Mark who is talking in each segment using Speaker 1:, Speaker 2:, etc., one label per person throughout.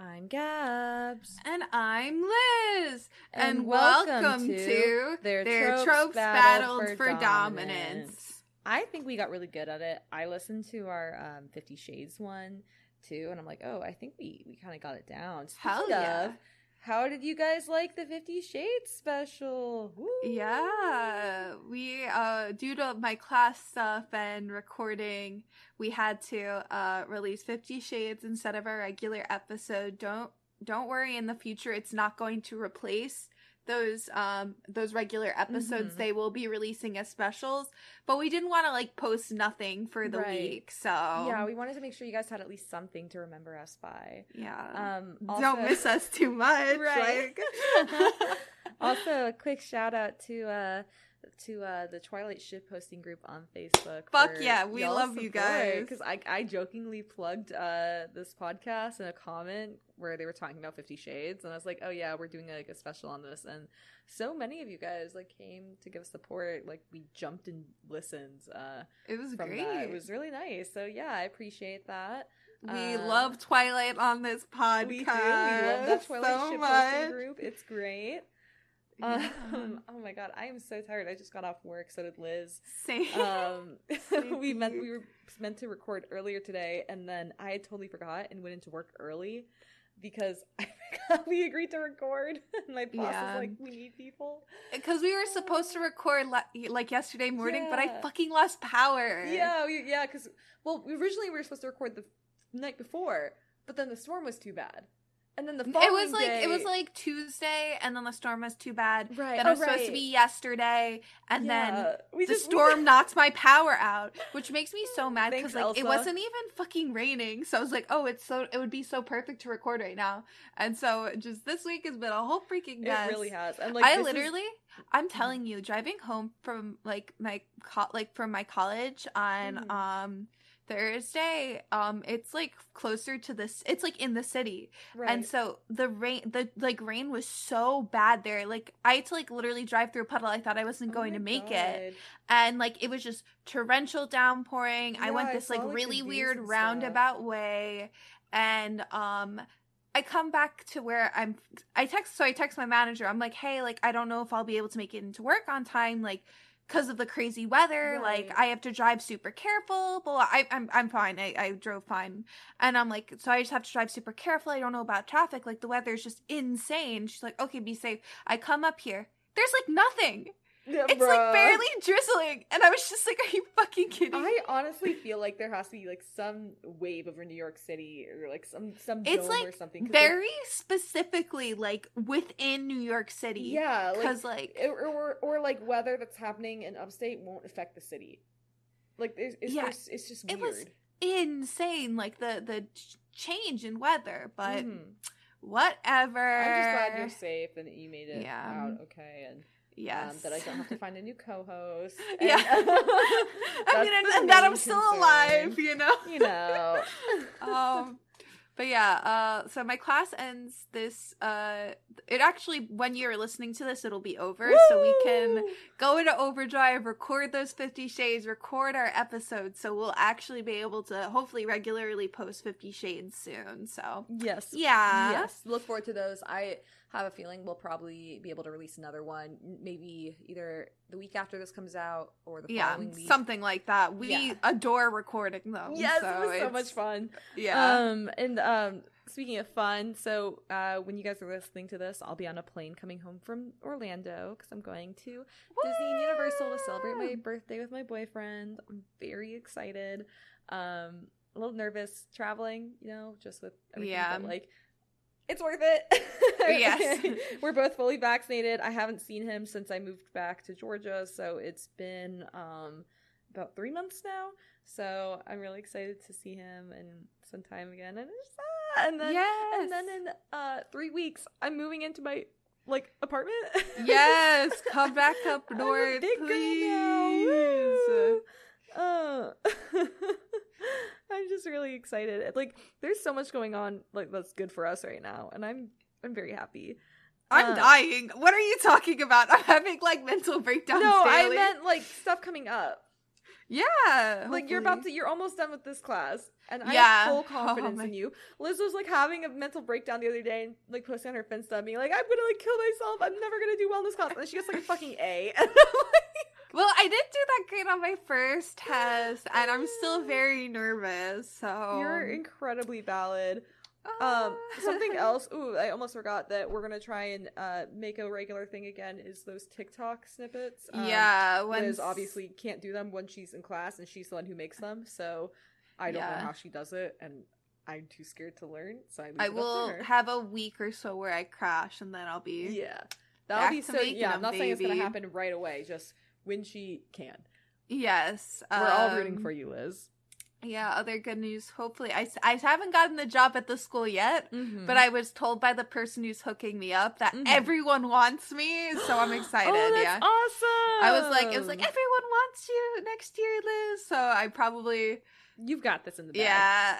Speaker 1: I'm Gabs.
Speaker 2: And I'm Liz.
Speaker 1: And
Speaker 2: And,
Speaker 1: welcome
Speaker 2: welcome,
Speaker 1: to
Speaker 2: to,
Speaker 1: Their
Speaker 2: their,
Speaker 1: Tropes
Speaker 2: tropes,
Speaker 1: Battled
Speaker 2: battled,
Speaker 1: for
Speaker 2: for,
Speaker 1: Dominance.
Speaker 2: dominance.
Speaker 1: I think we got really good at it. I listened to our um, Fifty Shades one too, and I'm like, oh, I think we, we kind of got it down.
Speaker 2: Hell yeah.
Speaker 1: of, how did you guys like the Fifty Shades special? Woo.
Speaker 2: Yeah, we uh due to my class stuff and recording, we had to uh release 50 Shades instead of our regular episode. Don't don't worry in the future it's not going to replace those um those regular episodes.
Speaker 1: Mhm.
Speaker 2: They will be releasing as specials, but we didn't want to like post nothing for the
Speaker 1: Right.
Speaker 2: week. So
Speaker 1: Yeah, we wanted to make sure you guys had at least something to remember us by.
Speaker 2: yeah.
Speaker 1: Um, also-
Speaker 2: Don't miss us too much.
Speaker 1: Right.
Speaker 2: Like
Speaker 1: also, a quick shout out to uh to uh the Twilight Ship posting group on Facebook.
Speaker 2: Fuck yeah, we love you guys.
Speaker 1: Because I I jokingly plugged uh this podcast in a comment where they were talking about Fifty Shades, and I was like, oh yeah, we're doing like a special on this, and so many of you guys like came to give support. Like we jumped and listened uh
Speaker 2: it was great.
Speaker 1: that. It was really nice. So yeah, I appreciate that.
Speaker 2: We
Speaker 1: Uh,
Speaker 2: love Twilight on this podcast.
Speaker 1: We do. We love that Twilight
Speaker 2: so
Speaker 1: Ship
Speaker 2: much.
Speaker 1: posting group. It's great.
Speaker 2: Yeah.
Speaker 1: Um, oh my god, I am so tired. I just got off work. So did Liz.
Speaker 2: Same.
Speaker 1: Um, we meant we were meant to record earlier today, and then I totally forgot and went into work early because we agreed to record. And my boss
Speaker 2: Yeah.
Speaker 1: was like, "We need people."
Speaker 2: Because we were supposed to record le- like yesterday morning, but I fucking lost power.
Speaker 1: Yeah, we, yeah. Because well, originally we were supposed to record the night before, but then the storm was too bad, and then the
Speaker 2: It was like
Speaker 1: day,
Speaker 2: it was like Tuesday, and then the storm was too bad.
Speaker 1: right.
Speaker 2: Then
Speaker 1: oh,
Speaker 2: it was supposed
Speaker 1: right.
Speaker 2: to be yesterday, and then
Speaker 1: Yeah, we
Speaker 2: the storm knocked my power out, which makes me so mad because like it wasn't even fucking raining. So I was like, oh, it's so it would be so perfect to record right now. And so just this week has been a whole freaking mess.
Speaker 1: It really has. And like
Speaker 2: I
Speaker 1: this is-
Speaker 2: literally, I'm telling you, driving home from like my co- like from my college on
Speaker 1: Mhm.
Speaker 2: um Thursday, um, it's like closer to this. It's like in the city,
Speaker 1: right.
Speaker 2: and so the rain, the like rain was so bad there. Like I had to like literally drive through a puddle. I thought I wasn't
Speaker 1: Oh
Speaker 2: going
Speaker 1: my
Speaker 2: to make
Speaker 1: God.
Speaker 2: it, and like it was just torrential downpouring. I
Speaker 1: Yeah,
Speaker 2: went
Speaker 1: I
Speaker 2: this
Speaker 1: saw,
Speaker 2: like really weird
Speaker 1: stuff.
Speaker 2: roundabout way, and um. I come back to where I'm I text so I text my manager. I'm like, "Hey, like I don't know if I'll be able to make it into work on time like cuz of the crazy weather. Like I have to drive super careful." But I I'm I'm fine. I I drove fine. And I'm like, "So I just have to drive super careful. I don't know about traffic. Like the weather is just insane." She's like, "Okay, be safe." I come up here. There's like nothing.
Speaker 1: Yeah,
Speaker 2: It's
Speaker 1: bruh.
Speaker 2: like barely drizzling. And I was just like, "Are you fucking kidding?"
Speaker 1: I honestly feel like there has to be like some wave over New York City or like some some
Speaker 2: It's,
Speaker 1: dome or
Speaker 2: like,
Speaker 1: something. 'cause, like,
Speaker 2: Very specifically like within New York City.
Speaker 1: yeah,
Speaker 2: Cuz like
Speaker 1: or, or or like weather that's happening in upstate won't affect the city. Like it's it's,
Speaker 2: Yeah,
Speaker 1: just, it's just
Speaker 2: it was insane like the the change in weather but
Speaker 1: Mhm.
Speaker 2: whatever
Speaker 1: I'm just glad you're safe and that you made it
Speaker 2: Yeah.
Speaker 1: out okay and
Speaker 2: yes
Speaker 1: um, that I don't have to find a new co-host.
Speaker 2: yeah
Speaker 1: And-
Speaker 2: i mean and, and that i'm
Speaker 1: main
Speaker 2: still alive you know
Speaker 1: You know.
Speaker 2: um but yeah uh so my class ends this uh it actually when you're listening to this it'll be over so we can go into overdrive, record those 50 Shades, record our episodes, so we'll actually be able to hopefully regularly post 50 Shades soon. So,
Speaker 1: Yes.
Speaker 2: yeah.
Speaker 1: Yes. Look forward to those. I have a feeling we'll probably be able to release another one, maybe either the week after this comes out or the
Speaker 2: Yeah,
Speaker 1: following week.
Speaker 2: something like that. We
Speaker 1: Yeah.
Speaker 2: adore recording them.
Speaker 1: Yes,
Speaker 2: so
Speaker 1: it was so much fun.
Speaker 2: Yeah.
Speaker 1: Um, and um, speaking of fun, so uh, when you guys are listening to this, I'll be on a plane coming home from Orlando because I'm going to Disney and Universal to celebrate my birthday with my boyfriend. I'm very excited. Um, a little nervous traveling, you know, just with everything,
Speaker 2: Yeah.
Speaker 1: but like. It's worth it.
Speaker 2: Yes.
Speaker 1: We're both fully vaccinated. I haven't seen him since I moved back to Georgia, so it's been um about three months now. So I'm really excited to see him and spend time again. And it's ah, and then
Speaker 2: yes.
Speaker 1: and then in uh three weeks I'm moving into my like apartment.
Speaker 2: yes, come back up north, please.
Speaker 1: Uh, I'm just really excited. Like, there's so much going on, like that's good for us right now, and I'm I'm very happy.
Speaker 2: I'm
Speaker 1: Uh,
Speaker 2: dying. What are you talking about? I'm having like mental breakdowns.
Speaker 1: No, I meant like stuff coming up.
Speaker 2: Yeah.
Speaker 1: Like you're about to, you're almost done with this class, and I have full
Speaker 2: Oh
Speaker 1: confidence
Speaker 2: my-
Speaker 1: in you. Liz was like having a mental breakdown the other day, and like posting on her Finsta, being like, "I'm gonna like kill myself. I'm never gonna do well in this class." And she gets like a fucking A. And I'm like,
Speaker 2: Well, I did do that great on my first test, and I'm still very nervous. So
Speaker 1: You're incredibly valid. Um, something else. Ooh, I almost forgot that we're gonna try and uh make a regular thing again. Is those TikTok snippets? Um,
Speaker 2: yeah, when
Speaker 1: Liz obviously can't do them when she's in class, and she's the one who makes them. So I don't know how she does it, and I'm too scared to learn. So I,
Speaker 2: I will have a week or so where I crash, and then I'll be
Speaker 1: Yeah, that'll be so. Yeah, I'm not saying it's gonna happen right away. Just when she can.
Speaker 2: yes.
Speaker 1: We're all rooting
Speaker 2: um,
Speaker 1: for you, Liz.
Speaker 2: Yeah. Other good news. Hopefully, I, I haven't gotten the job at the school yet.
Speaker 1: Mm-hmm.
Speaker 2: But I was told by the person who's hooking me up that
Speaker 1: Mhm.
Speaker 2: everyone wants me, so I'm excited.
Speaker 1: Oh, that's
Speaker 2: yeah,
Speaker 1: awesome.
Speaker 2: I was like, it was like everyone wants you next year, Liz. So I probably,
Speaker 1: you've got this in the bag.
Speaker 2: yeah.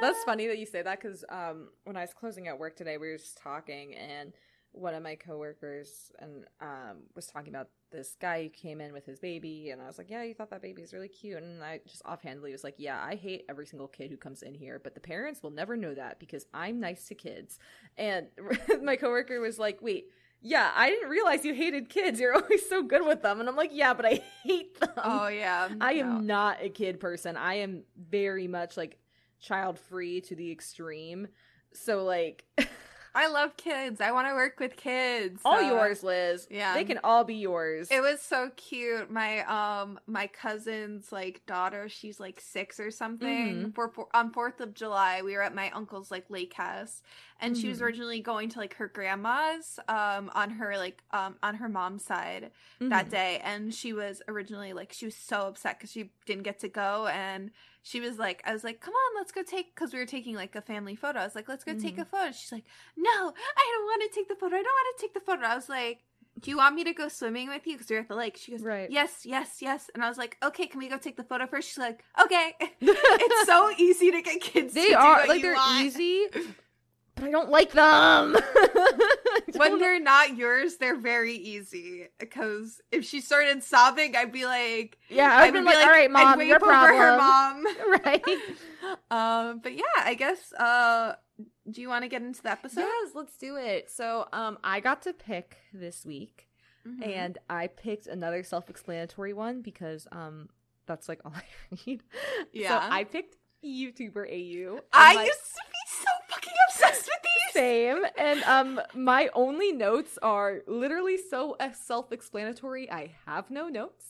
Speaker 1: That's funny that you say that because um, when I was closing out work today, we were just talking, and one of my coworkers and um, was talking about this guy who came in with his baby, and I was like, "Yeah, you thought that baby is really cute," and I just offhandedly was like, "Yeah, I hate every single kid who comes in here, but the parents will never know that because I'm nice to kids." And my coworker was like, "Wait." Yeah, I didn't realize you hated kids. You're always so good with them. And I'm like, yeah, but I hate them.
Speaker 2: oh yeah.
Speaker 1: I am
Speaker 2: no.
Speaker 1: not a kid person. I am very much like child free to the extreme. So like
Speaker 2: I love kids. I want to work with kids.
Speaker 1: all
Speaker 2: so-
Speaker 1: yours, Liz.
Speaker 2: yeah.
Speaker 1: They can all be yours.
Speaker 2: It was so cute. My um my cousin's like daughter, she's like six or something.
Speaker 1: Mhm.
Speaker 2: For, for on Fourth of July, we were at my uncle's like lake house, and she was
Speaker 1: Mhm.
Speaker 2: originally going to like her grandma's um on her like um on her mom's side
Speaker 1: Mhm.
Speaker 2: that day, and she was originally like she was so upset because she didn't get to go, and she was like, I was like, come on, let's go take because we were taking like a family photo. I was like, let's go take
Speaker 1: Mhm.
Speaker 2: a photo. She's like, no, I don't want to take the photo. I don't want to take the photo. I was like. Do you want me to go swimming with you? Because we're at the lake. She goes,
Speaker 1: Right.
Speaker 2: Yes, yes, yes. And I was like, Okay, can we go take the photo first? She's like, Okay. it's so easy to get kids.
Speaker 1: they
Speaker 2: to do
Speaker 1: are like they're
Speaker 2: want.
Speaker 1: easy, but I don't like them.
Speaker 2: When
Speaker 1: don't-
Speaker 2: they're not yours, they're very easy. Because if she started sobbing, I'd be like,
Speaker 1: yeah,
Speaker 2: I
Speaker 1: I've
Speaker 2: would
Speaker 1: been
Speaker 2: be
Speaker 1: like, all right,
Speaker 2: I'd
Speaker 1: mom,
Speaker 2: wave
Speaker 1: your
Speaker 2: over
Speaker 1: problem,
Speaker 2: her mom.
Speaker 1: right?
Speaker 2: um, but yeah, I guess. Uh, do you want to get into the episode?
Speaker 1: yes, let's do it. So, um, I got to pick this week.
Speaker 2: Mhm.
Speaker 1: and I picked another self-explanatory one because um that's like all I read.
Speaker 2: Yeah.
Speaker 1: So I picked YouTuber AU.
Speaker 2: I
Speaker 1: like,
Speaker 2: used to be so fucking obsessed with these.
Speaker 1: same and um my only notes are literally so uh, self-explanatory. I have no notes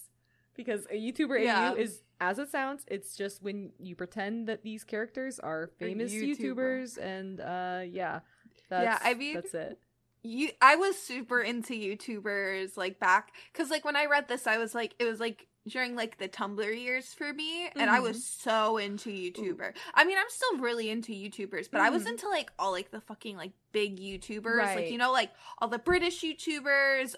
Speaker 1: because a YouTuber
Speaker 2: Yeah.
Speaker 1: AU is as it sounds. It's just when you pretend that these characters are famous
Speaker 2: YouTuber.
Speaker 1: YouTubers and uh yeah. That's,
Speaker 2: Yeah, I mean-
Speaker 1: that's it.
Speaker 2: you i was super into youtubers like back because like when i read this i was like it was like during like the tumblr years for me and i was so into youtuber i mean i'm still really into youtubers but i was
Speaker 1: Mhm.
Speaker 2: into like all like the fucking like big youtubers like you know like all the british youtubers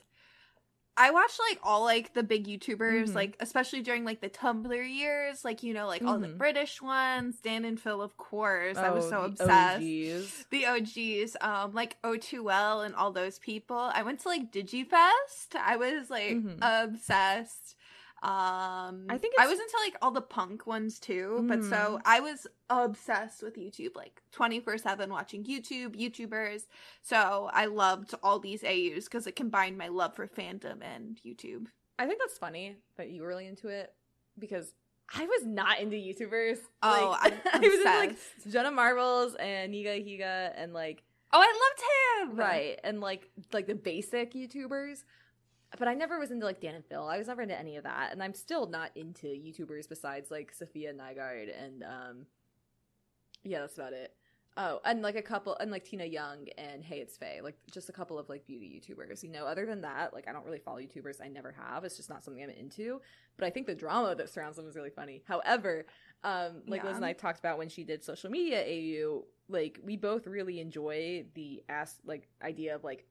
Speaker 2: I watched like all like the big YouTubers,
Speaker 1: Mhm.
Speaker 2: like especially during like the Tumblr years, like you know, like all the
Speaker 1: Mhm.
Speaker 2: British ones, Dan and Phil, of course. I was
Speaker 1: Oh,
Speaker 2: so
Speaker 1: the
Speaker 2: obsessed
Speaker 1: OGs.
Speaker 2: the OGs, um, like O2L and all those people. I went to like DigiFest. I was like obsessed. Um,
Speaker 1: I think
Speaker 2: I was into like all the punk ones too, but so
Speaker 1: Mhm.
Speaker 2: I was obsessed with YouTube, like twenty four seven watching YouTube, YouTubers. So I loved all these AUs because it combined my love for fandom and YouTube.
Speaker 1: I think that's funny that you were really into it because I was not into YouTubers.
Speaker 2: Oh,
Speaker 1: like, I was into like. Jenna Marbles and Nigahiga and like
Speaker 2: Oh, I loved him.
Speaker 1: right and like like the basic YouTubers. But I never was into like Dan and Phil. I was never into any of that, and I'm still not into YouTubers besides like Safiya Nygaard and um, yeah, that's about it. Oh, and like a couple, and like Tina Yong and Hey It's Faye, like just a couple of like beauty YouTubers. You know, other than that, like I don't really follow YouTubers. I never have. It's just not something I'm into. But I think the drama that surrounds them is really funny. However, um, like Liz and I talked about when she did social media AU, like we both really enjoy the ass like idea of like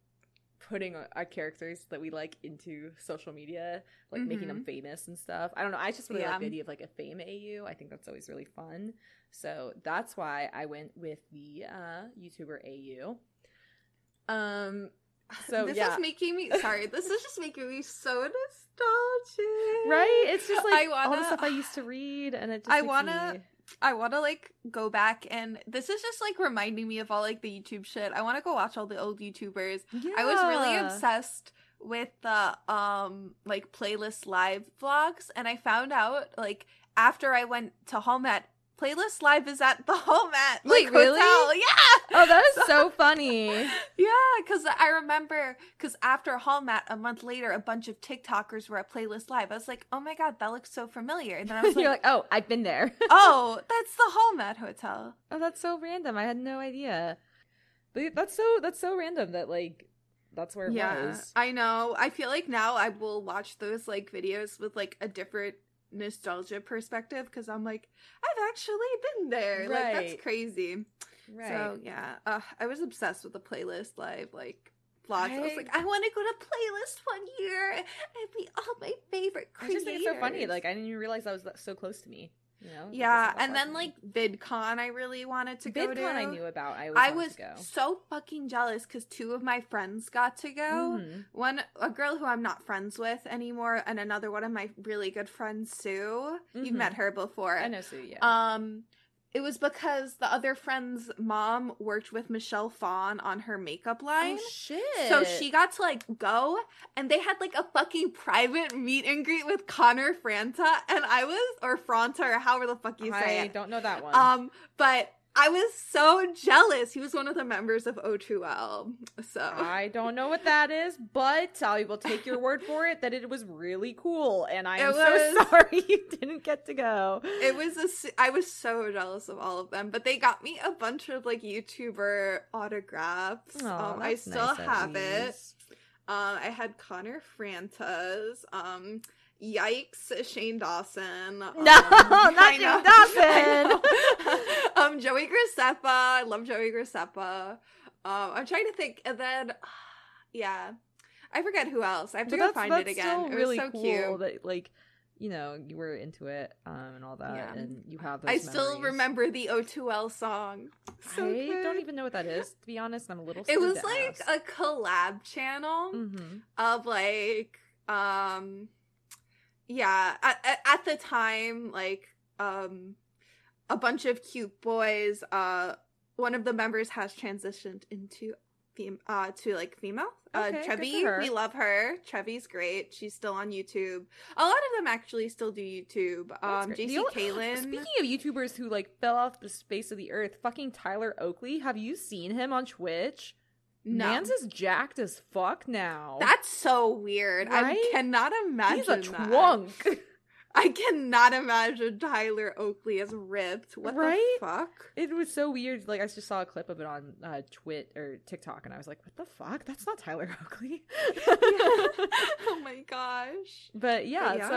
Speaker 1: putting our, characters that we like into social media, like making them famous and stuff. I don't know. I just really
Speaker 2: Yeah.
Speaker 1: like the idea of like a fame AU. I think that's always really fun. So that's why I went with the uh, YouTuber AU. Um, So
Speaker 2: this
Speaker 1: yeah,
Speaker 2: is making me sorry. This is just making me so nostalgic.
Speaker 1: right? It's just like
Speaker 2: I
Speaker 1: all the stuff I used to read, and it just
Speaker 2: I wanna-
Speaker 1: me-
Speaker 2: I want to like go back and this is just like reminding me of all like the YouTube shit. I want to go watch all the old YouTubers. Yeah. I was really obsessed with the um like playlist live vlogs and I found out like after I went to home at playlist live is at the home at like
Speaker 1: Wait, really?
Speaker 2: hotel. Yeah.
Speaker 1: Oh, that is so funny.
Speaker 2: Yeah, because I remember because after Home at a month later, a bunch of TikTokers were at Playlist Live. I was like, oh my god, that looks so familiar. And then I was
Speaker 1: You're
Speaker 2: like,
Speaker 1: like, oh, I've been there.
Speaker 2: oh, that's the Home at Hotel.
Speaker 1: Oh, that's so random. I had no idea. But that's so that's so random that like that's where it
Speaker 2: yeah,
Speaker 1: was.
Speaker 2: I know. I feel like now I will watch those like videos with like a different nostalgia perspective because I'm like, I've actually been there. Like that's crazy.
Speaker 1: Right.
Speaker 2: So yeah, uh, I was obsessed with the Playlist Live like. Vlogs. I was like, I want to go to playlist one year and be all my favorite
Speaker 1: I
Speaker 2: creators.
Speaker 1: just think it's so funny. Like I didn't even realize that was so close to me. You know?
Speaker 2: Yeah, and then like VidCon, I really wanted to
Speaker 1: me.
Speaker 2: go to.
Speaker 1: VidCon I knew about. I,
Speaker 2: I was so fucking jealous because two of my friends got to go.
Speaker 1: Mhm.
Speaker 2: One, a girl who I'm not friends with anymore, and another one of my really good friends, Sue. You've
Speaker 1: Mhm.
Speaker 2: met her before.
Speaker 1: I know Sue. Yeah.
Speaker 2: Um, it was because the other friend's mom worked with Michelle Phan on her makeup line.
Speaker 1: oh shit.
Speaker 2: So she got to like go, and they had like a fucking private meet and greet with Connor Franta, and I was or Franta or however the fuck you say
Speaker 1: I
Speaker 2: it.
Speaker 1: don't know that one.
Speaker 2: Um, but I was so jealous. He was one of the members of O2L. So
Speaker 1: I don't know what that is, but I will take your word for it that it was really cool, and I am so sorry you didn't get to go.
Speaker 2: it was a. I was so jealous of all of them, but they got me a bunch of like YouTuber autographs.
Speaker 1: Aw,
Speaker 2: um, I still
Speaker 1: nice,
Speaker 2: have it. Um, I had Connor Frantas. Um, yikes, Shane Dawson. Um,
Speaker 1: No, not
Speaker 2: I
Speaker 1: Shane Dawson.
Speaker 2: Um, Joey Graceffa. I love Joey Graceffa. Um, I'm trying to think, and then yeah, I forget who else. I have to
Speaker 1: But
Speaker 2: go find it again. It was
Speaker 1: really
Speaker 2: so
Speaker 1: cool
Speaker 2: cute.
Speaker 1: that like you know you were into it um, and all that,
Speaker 2: Yeah.
Speaker 1: and you have. Those
Speaker 2: I still remember the O2L song. So
Speaker 1: I
Speaker 2: good.
Speaker 1: don't even know what that is to be honest. I'm a little.
Speaker 2: It was like a collab channel.
Speaker 1: Mm-hmm.
Speaker 2: of like um yeah at, at, the time like um a bunch of cute boys uh one of the members has transitioned into fem- uh to like female uh
Speaker 1: Okay, good
Speaker 2: Trevi we love her Trevi's great she's still on YouTube a lot of them actually still do YouTube um. JC
Speaker 1: only-
Speaker 2: Caylen
Speaker 1: Speaking of YouTubers who like fell off the space of the earth, fucking Tyler Oakley. Have you seen him on Twitch?
Speaker 2: No
Speaker 1: Man's is jacked as fuck now.
Speaker 2: that's so weird I cannot imagine
Speaker 1: He's a
Speaker 2: that.
Speaker 1: twunk.
Speaker 2: I cannot imagine Tyler Oakley as ripped. What
Speaker 1: Right?
Speaker 2: the fuck?
Speaker 1: It was so weird. Like I just saw a clip of it on uh, Twit or TikTok, and I was like, "What the fuck? That's not Tyler Oakley."
Speaker 2: oh my gosh.
Speaker 1: but yeah,
Speaker 2: But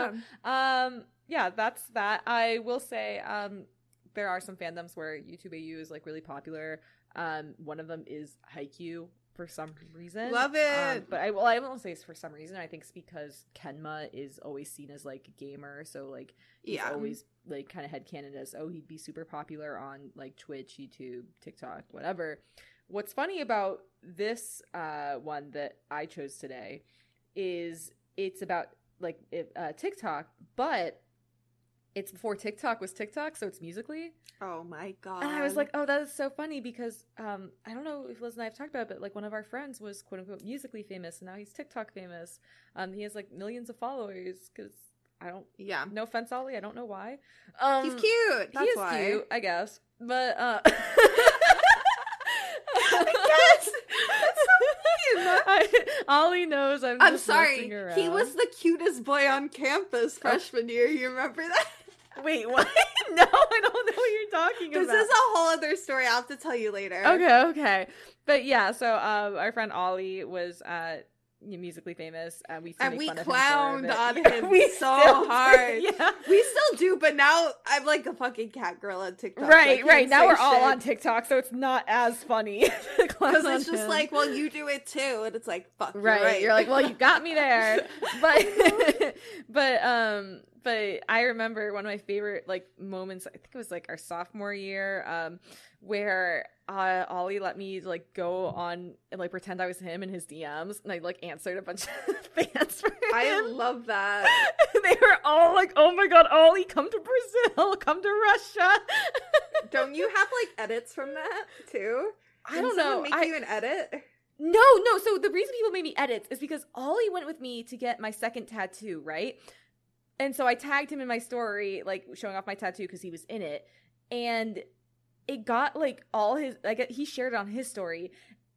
Speaker 1: so um, yeah, that's that. I will say, um, there are some fandoms where YouTube AU is like really popular. Um, one of them is Haikyuu for some reason.
Speaker 2: Love
Speaker 1: Um,
Speaker 2: it.
Speaker 1: but I well, I won't say it's for some reason. I think it's because Kenma is always seen as like a gamer, so like he's
Speaker 2: yeah.
Speaker 1: always like kind of headcanon as oh he'd be super popular on like Twitch, YouTube, TikTok, whatever. What's funny about this uh, one that I chose today is it's about like it, uh, TikTok, but it's before TikTok was TikTok, so it's musically.
Speaker 2: oh my god.
Speaker 1: And I was like, oh, that is so funny because um, I don't know if Liz and I have talked about it, but like one of our friends was quote unquote musically famous, and now he's TikTok famous. Um, he has like millions of followers because I don't.
Speaker 2: yeah.
Speaker 1: No offense, Ollie, I don't know why. Um,
Speaker 2: He's cute. That's
Speaker 1: he is
Speaker 2: why.
Speaker 1: cute, I guess, but uh.
Speaker 2: That's.
Speaker 1: I, Ollie knows I'm.
Speaker 2: I'm sorry. He was the cutest boy on campus freshman year. You remember that?
Speaker 1: Wait, what? no, I don't know what you're talking
Speaker 2: This
Speaker 1: about.
Speaker 2: This is a whole other story. I'll have to tell you later.
Speaker 1: Okay, okay. But yeah, so um, our friend Ollie was uh, musically famous, and we
Speaker 2: And we
Speaker 1: of him
Speaker 2: clowned on him
Speaker 1: we
Speaker 2: so
Speaker 1: still do,
Speaker 2: hard.
Speaker 1: Yeah.
Speaker 2: We still do, but now I'm like a fucking cat girl on TikTok.
Speaker 1: Right,
Speaker 2: can't
Speaker 1: right. Now we're all on TikTok, so it's not as funny.
Speaker 2: Because it's just like, well, you do it too, and it's like, fuck, you're
Speaker 1: right.
Speaker 2: right.
Speaker 1: You're like, well, you got me there, but but um, but I remember one of my favorite like moments. I think it was like our sophomore year, um, where uh, Ollie let me like go on and like pretend I was him in his DMs, and I like answered a bunch of fans for him.
Speaker 2: I love that.
Speaker 1: they were all like, "Oh my god, Ollie, come to Brazil, come to Russia."
Speaker 2: Don't you have like edits from that too?
Speaker 1: I
Speaker 2: Didn't
Speaker 1: don't know.
Speaker 2: Make
Speaker 1: I,
Speaker 2: you an edit?
Speaker 1: no, no. So the reason people made me edits is because Ollie went with me to get my second tattoo, right? And so I tagged him in my story, like showing off my tattoo because he was in it, and it got like all his like he shared it on his story.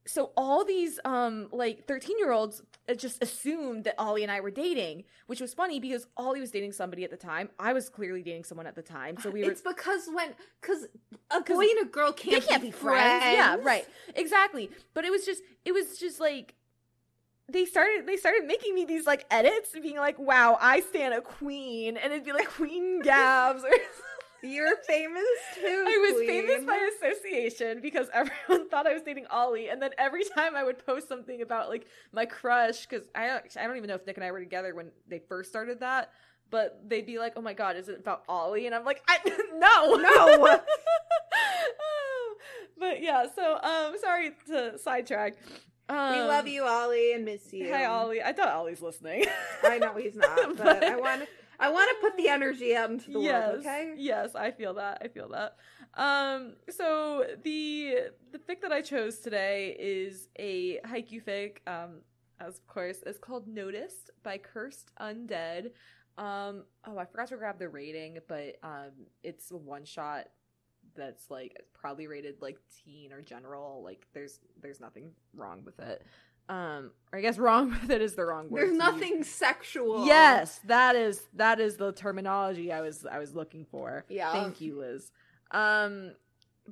Speaker 1: So all these um like 13 year olds just assumed that Ollie and I were dating, which was funny because Ollie was dating somebody at the time. I was clearly dating someone at the time. So we were
Speaker 2: It's because when because a boy and a girl can't,
Speaker 1: they can't
Speaker 2: be,
Speaker 1: be friends. Yeah, right. Exactly. But it was just it was just like they started they started making me these like edits and being like, wow, I stand a queen and it'd be like Queen Gabs or
Speaker 2: You're famous too.
Speaker 1: I was
Speaker 2: queen.
Speaker 1: famous by association because everyone thought I was dating Ollie, and then every time I would post something about like my crush, because I don't- I don't even know if Nick and I were together when they first started that, but they'd be like, "Oh my god, is it about Ollie?" And I'm like, I, "No,
Speaker 2: No.
Speaker 1: but yeah, so um, sorry to sidetrack. Um,
Speaker 2: we love you, Ollie, and miss you.
Speaker 1: Hi, Ollie. I thought Ollie's listening.
Speaker 2: I know he's not, but, I want I want to put the energy out into the
Speaker 1: yes,
Speaker 2: world. Okay.
Speaker 1: Yes, I feel that. I feel that. Um, so the the fic that I chose today is a Haikyuu fic. Um, as of course, it's called "Noticed" by Cursed Undead. Um, oh, I forgot to grab the rating, but um, it's a one shot that's like probably rated like teen or general. Like, there's there's nothing wrong with it. Um, or I guess wrong with it is the wrong word.
Speaker 2: There's
Speaker 1: to use.
Speaker 2: nothing sexual.
Speaker 1: Yes, that is that is the terminology I was I was looking for.
Speaker 2: Yeah.
Speaker 1: Thank you, Liz. Um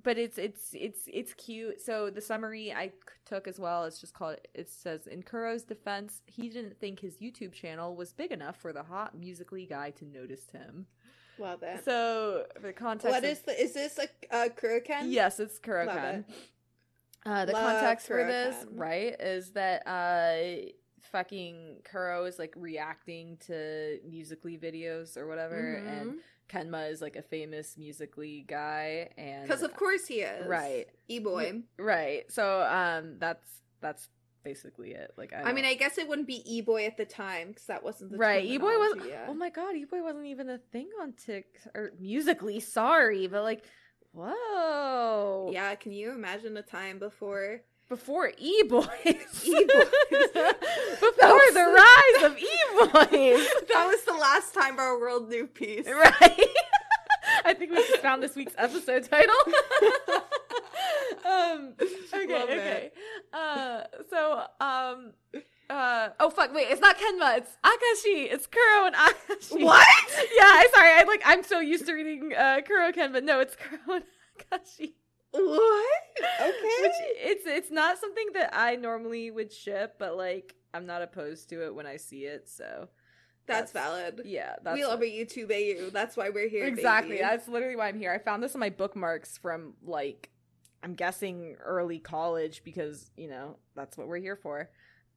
Speaker 1: but it's it's it's it's cute. So the summary I took as well, it's just called it says in Kuro's defense, he didn't think his YouTube channel was big enough for the hot musically guy to notice him.
Speaker 2: Love it.
Speaker 1: So the context
Speaker 2: what is the? Is this a uh, Kuroken?
Speaker 1: Yes, it's
Speaker 2: Love
Speaker 1: Kuroken. Uh, the
Speaker 2: Love
Speaker 1: context for this, right, is that uh, fucking Kuro is like reacting to musically videos or whatever, and Kenma is like a famous musically guy, and
Speaker 2: Because of course he is.
Speaker 1: right,
Speaker 2: E boy.
Speaker 1: right. So um, that's that's basically it. Like I,
Speaker 2: I, mean, I guess it wouldn't be e boy at the time because that wasn't the
Speaker 1: right. E boy was.
Speaker 2: yet.
Speaker 1: Oh my god, E boy wasn't even a thing on Tik or musically. Sorry, but like, whoa,
Speaker 2: Yeah, can you imagine a time before?
Speaker 1: before E boys,
Speaker 2: E-boys.
Speaker 1: before the rise of E boys,
Speaker 2: that was the last time our world knew peace.
Speaker 1: right? I think we just found this week's episode title. um, okay,
Speaker 2: Love
Speaker 1: okay. So um. Uh, oh fuck! Wait, it's not Kenma. It's Akashi. It's Kuro and Akashi.
Speaker 2: What?
Speaker 1: Yeah, I'm sorry. I like. I'm so used to reading uh, Kuro Kenma. No, it's Kuro and Akashi.
Speaker 2: What? Okay.
Speaker 1: Which it's it's not something that I normally would ship, but like I'm not opposed to it when I see it. So
Speaker 2: that's, valid.
Speaker 1: yeah, that's
Speaker 2: we love a YouTube AU. That's why we're here.
Speaker 1: exactly.
Speaker 2: baby.
Speaker 1: That's literally why I'm here. I found this in my bookmarks from like I'm guessing early college because you know that's what we're here for.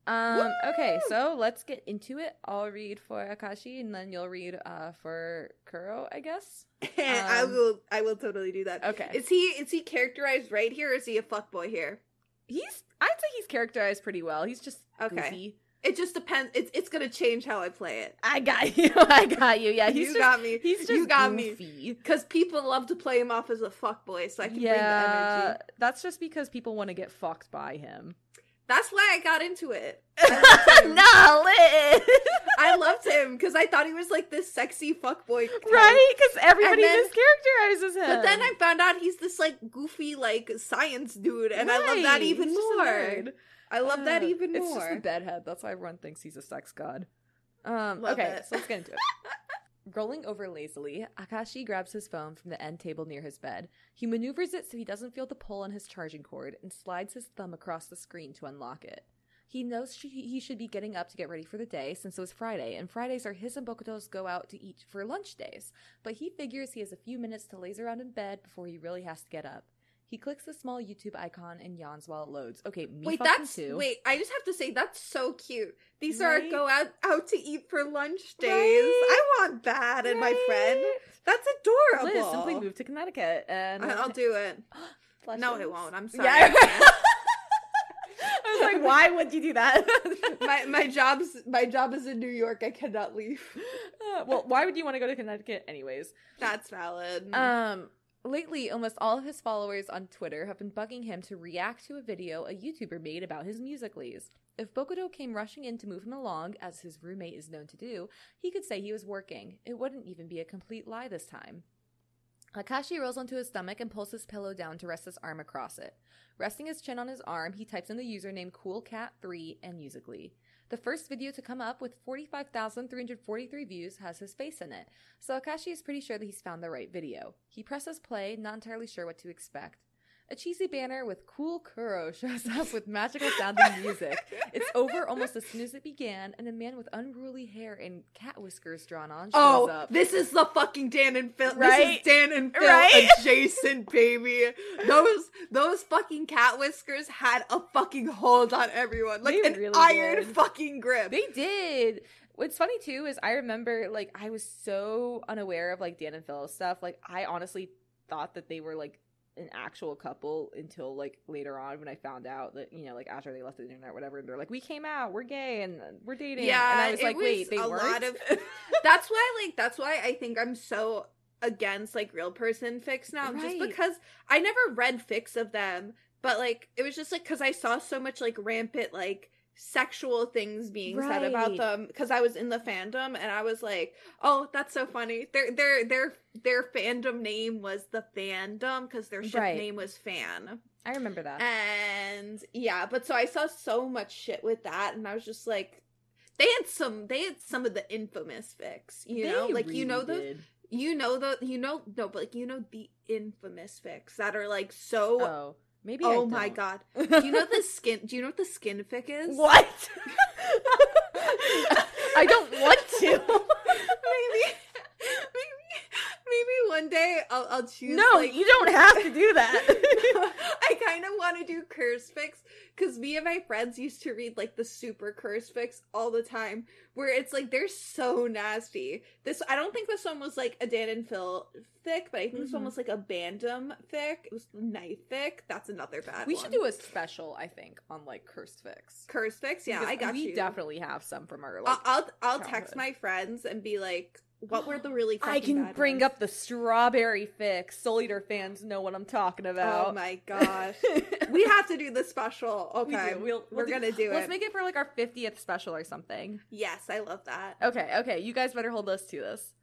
Speaker 1: Um. Okay, so let's get into it. I'll read for Akashi, and then you'll read uh for Kuro, I guess.
Speaker 2: I
Speaker 1: Um,
Speaker 2: will. I will totally do that.
Speaker 1: Okay.
Speaker 2: Is he? Is he characterized right here? Or is he a fuckboy here?
Speaker 1: He's I'd say he's characterized pretty well. He's just
Speaker 2: Okay.
Speaker 1: goofy.
Speaker 2: It just depends. It's it's gonna change how I play it.
Speaker 1: I got you. I got you. Yeah, he's
Speaker 2: you
Speaker 1: just,
Speaker 2: got me.
Speaker 1: He's just
Speaker 2: you got me.
Speaker 1: goofy.
Speaker 2: Because people love to play him off as a fuck boy, so I can bring the
Speaker 1: Yeah,
Speaker 2: energy.
Speaker 1: that's just because people want to get fucked by him.
Speaker 2: That's why I got into it. I loved him.
Speaker 1: no,
Speaker 2: I loved him because I thought he was like this sexy fuckboy, type.
Speaker 1: right? Because everybody
Speaker 2: then-
Speaker 1: mischaracterizes him.
Speaker 2: But then I found out he's this like goofy like science dude, and I love that even
Speaker 1: he's
Speaker 2: more. I love that
Speaker 1: Uh,
Speaker 2: even
Speaker 1: It's
Speaker 2: more.
Speaker 1: just the bedhead. That's why everyone thinks he's a sex god. Um.
Speaker 2: Love
Speaker 1: okay,
Speaker 2: it.
Speaker 1: so let's get into it. Rolling over lazily, Akashi grabs his phone from the end table near his bed. He maneuvers it so he doesn't feel the pull on his charging cord and slides his thumb across the screen to unlock it. He knows she, he should be getting up to get ready for the day since it was Friday, and Fridays are his and Bokuto's go out to eat for lunch days. But he figures he has a few minutes to laze around in bed before he really has to get up. He clicks the small YouTube icon and yawns while it loads. Okay, me
Speaker 2: Wait, that's
Speaker 1: too.
Speaker 2: wait. I just have to say that's so cute. These
Speaker 1: Right?
Speaker 2: are go out out to eat for lunch days.
Speaker 1: Right?
Speaker 2: I want that and my friend. That's adorable.
Speaker 1: Liz simply moved to Connecticut, and
Speaker 2: I'll do it. No, it won't. I'm sorry.
Speaker 1: Yeah.
Speaker 2: I
Speaker 1: was like, why would you do that?
Speaker 2: my my job's my job is in New York. I cannot leave.
Speaker 1: Uh, well, why would you want to go to Connecticut anyways?
Speaker 2: That's valid.
Speaker 1: Um, lately, almost all of his followers on Twitter have been bugging him to react to a video a YouTuber made about his musicallys. If Bokuto came rushing in to move him along, as his roommate is known to do, he could say he was working. It wouldn't even be a complete lie this time. Akashi rolls onto his stomach and pulls his pillow down to rest his arm across it. Resting his chin on his arm, he types in the username CoolCat3 and Musically. The first video to come up with 45,343 views has his face in it, so Akashi is pretty sure that he's found the right video. He presses play, not entirely sure what to expect. A cheesy banner with cool Kuro shows up with magical sounding music. It's over almost as soon as it began, and a man with unruly hair and cat whiskers drawn on shows
Speaker 2: Oh,
Speaker 1: up.
Speaker 2: this is the fucking Dan and Phil.
Speaker 1: Right?
Speaker 2: This is Dan and Phil
Speaker 1: Right?
Speaker 2: adjacent, baby. Those those fucking cat whiskers had a fucking hold on everyone, like
Speaker 1: They
Speaker 2: an
Speaker 1: really
Speaker 2: iron
Speaker 1: did.
Speaker 2: fucking grip.
Speaker 1: They did. What's funny too is I remember like I was so unaware of like Dan and Phil stuff. Like I honestly thought that they were like an actual couple until like later on when I found out that you know like after they left the internet or whatever they're like we came out we're gay and uh, we're dating.
Speaker 2: Yeah,
Speaker 1: and I was like
Speaker 2: was
Speaker 1: wait they
Speaker 2: a
Speaker 1: weren't?
Speaker 2: lot of- that's why, like, that's why I think I'm so against like real person fics now, just because I never read fics of them, but like it was just like because I saw so much like rampant like sexual things being said about them because I was in the fandom and I was like, oh, that's so funny. Their their their their fandom name was the fandom because their ship
Speaker 1: Right.
Speaker 2: name was fan.
Speaker 1: I remember that
Speaker 2: And yeah, but so I saw so much shit with that, and I was just like, they had some, they had some of the infamous fics, you know,
Speaker 1: They
Speaker 2: like you know
Speaker 1: really
Speaker 2: the,
Speaker 1: did.
Speaker 2: you know the, you know no, but like you know the infamous fics that are like so. Oh
Speaker 1: maybe I
Speaker 2: oh
Speaker 1: my
Speaker 2: god! Do you know the skin? Do you know what the skin fic is?
Speaker 1: what I don't want to
Speaker 2: maybe, maybe one day I'll, I'll choose.
Speaker 1: no
Speaker 2: like,
Speaker 1: you don't have to do that
Speaker 2: I kind of want to do curse fix because me and my friends used to read like the super curse fix all the time, where it's like they're so nasty. This I don't think this one was like a Dan and Phil fic, but I think this one
Speaker 1: Mhm.
Speaker 2: was like a Bandom fic. It was knife fic. That's another bad.
Speaker 1: we
Speaker 2: one.
Speaker 1: should do a special I think on like curse fix.
Speaker 2: curse fix, Yeah,
Speaker 1: Because
Speaker 2: I got
Speaker 1: we
Speaker 2: you.
Speaker 1: definitely have some from our
Speaker 2: I'll. I'll, I'll text my friends and be like, "What were the really?
Speaker 1: I can bring
Speaker 2: ones?
Speaker 1: up the strawberry fix. Soul Eater fans know what I'm talking about.
Speaker 2: Oh my gosh, we have to do the special.
Speaker 1: We
Speaker 2: Okay,
Speaker 1: do. We'll,
Speaker 2: we're
Speaker 1: we'll
Speaker 2: gonna do it.
Speaker 1: Let's make it for like our 50th special or something.
Speaker 2: yes, I love that.
Speaker 1: Okay, okay. You guys better hold us to this.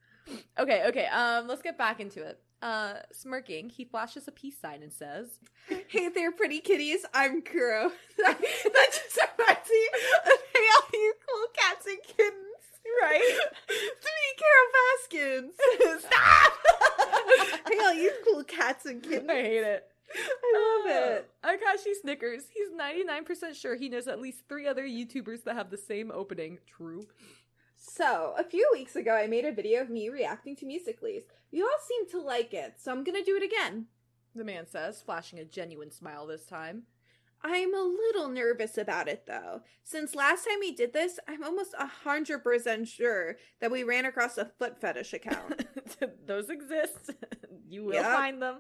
Speaker 1: Okay, okay. Um, let's get back into it. Uh, smirking, he flashes a peace sign and says,
Speaker 2: Hey there, pretty kitties. I'm Kuro. that, that just reminds me of Hey, all you cool cats and kittens.
Speaker 1: Right?
Speaker 2: to me, Carol Baskins. Stop! hey, all you cool cats and kittens.
Speaker 1: I hate it.
Speaker 2: I love uh, it.
Speaker 1: Akashi snickers. He's 99% sure he knows at least three other YouTubers that have the same opening. True.
Speaker 2: So, a few weeks ago, I made a video of me reacting to musicallys. You all seem to like it, so I'm gonna do it again.
Speaker 1: The man says, flashing a genuine smile this time.
Speaker 2: I'm a little nervous about it though. Since last time we did this, I'm almost a hundred percent sure that we ran across a foot fetish account.
Speaker 1: Those exist. you will
Speaker 2: Yep.
Speaker 1: find them.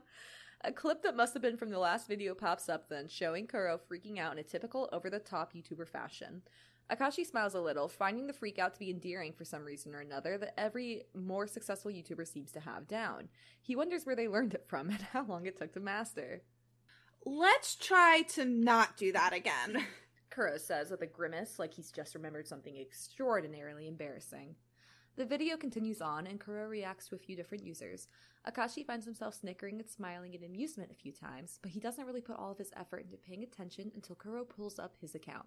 Speaker 1: A clip that must have been from the last video pops up then, showing Kuro freaking out in a typical over the top YouTuber fashion. Akashi smiles a little, finding the freak out to be endearing for some reason or another that every more successful YouTuber seems to have down. He wonders where they learned it from and how long it took to master.
Speaker 2: Let's try to not do that again.
Speaker 1: Kuro says with a grimace like he's just remembered something extraordinarily embarrassing. The video continues on, and Kuro reacts to a few different users. Akashi finds himself snickering and smiling in amusement a few times, but he doesn't really put all of his effort into paying attention until Kuro pulls up his account.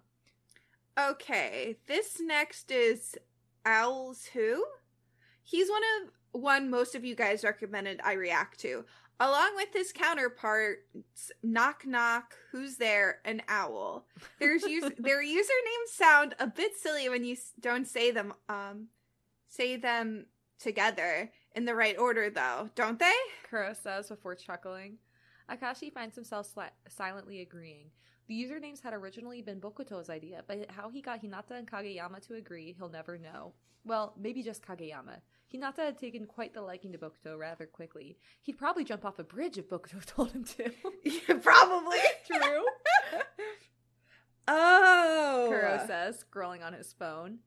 Speaker 2: Okay, this next is Owls Who? He's one of one most of you guys recommended I react to, along with his counterparts Knock Knock, Who's There, and Owl. There's use their usernames sound a bit silly when you don't say them um say them together in the right order though, don't they?
Speaker 1: Kuro says before chuckling. Akashi finds himself sli- silently agreeing. The usernames had originally been Bokuto's idea, but how he got Hinata and Kageyama to agree, he'll never know. Well, maybe just Kageyama. Hinata had taken quite the liking to Bokuto rather quickly. He'd probably jump off a bridge if Bokuto told him to.
Speaker 2: Yeah, probably.
Speaker 1: True.
Speaker 2: oh.
Speaker 1: Kuro says, scrolling on his phone.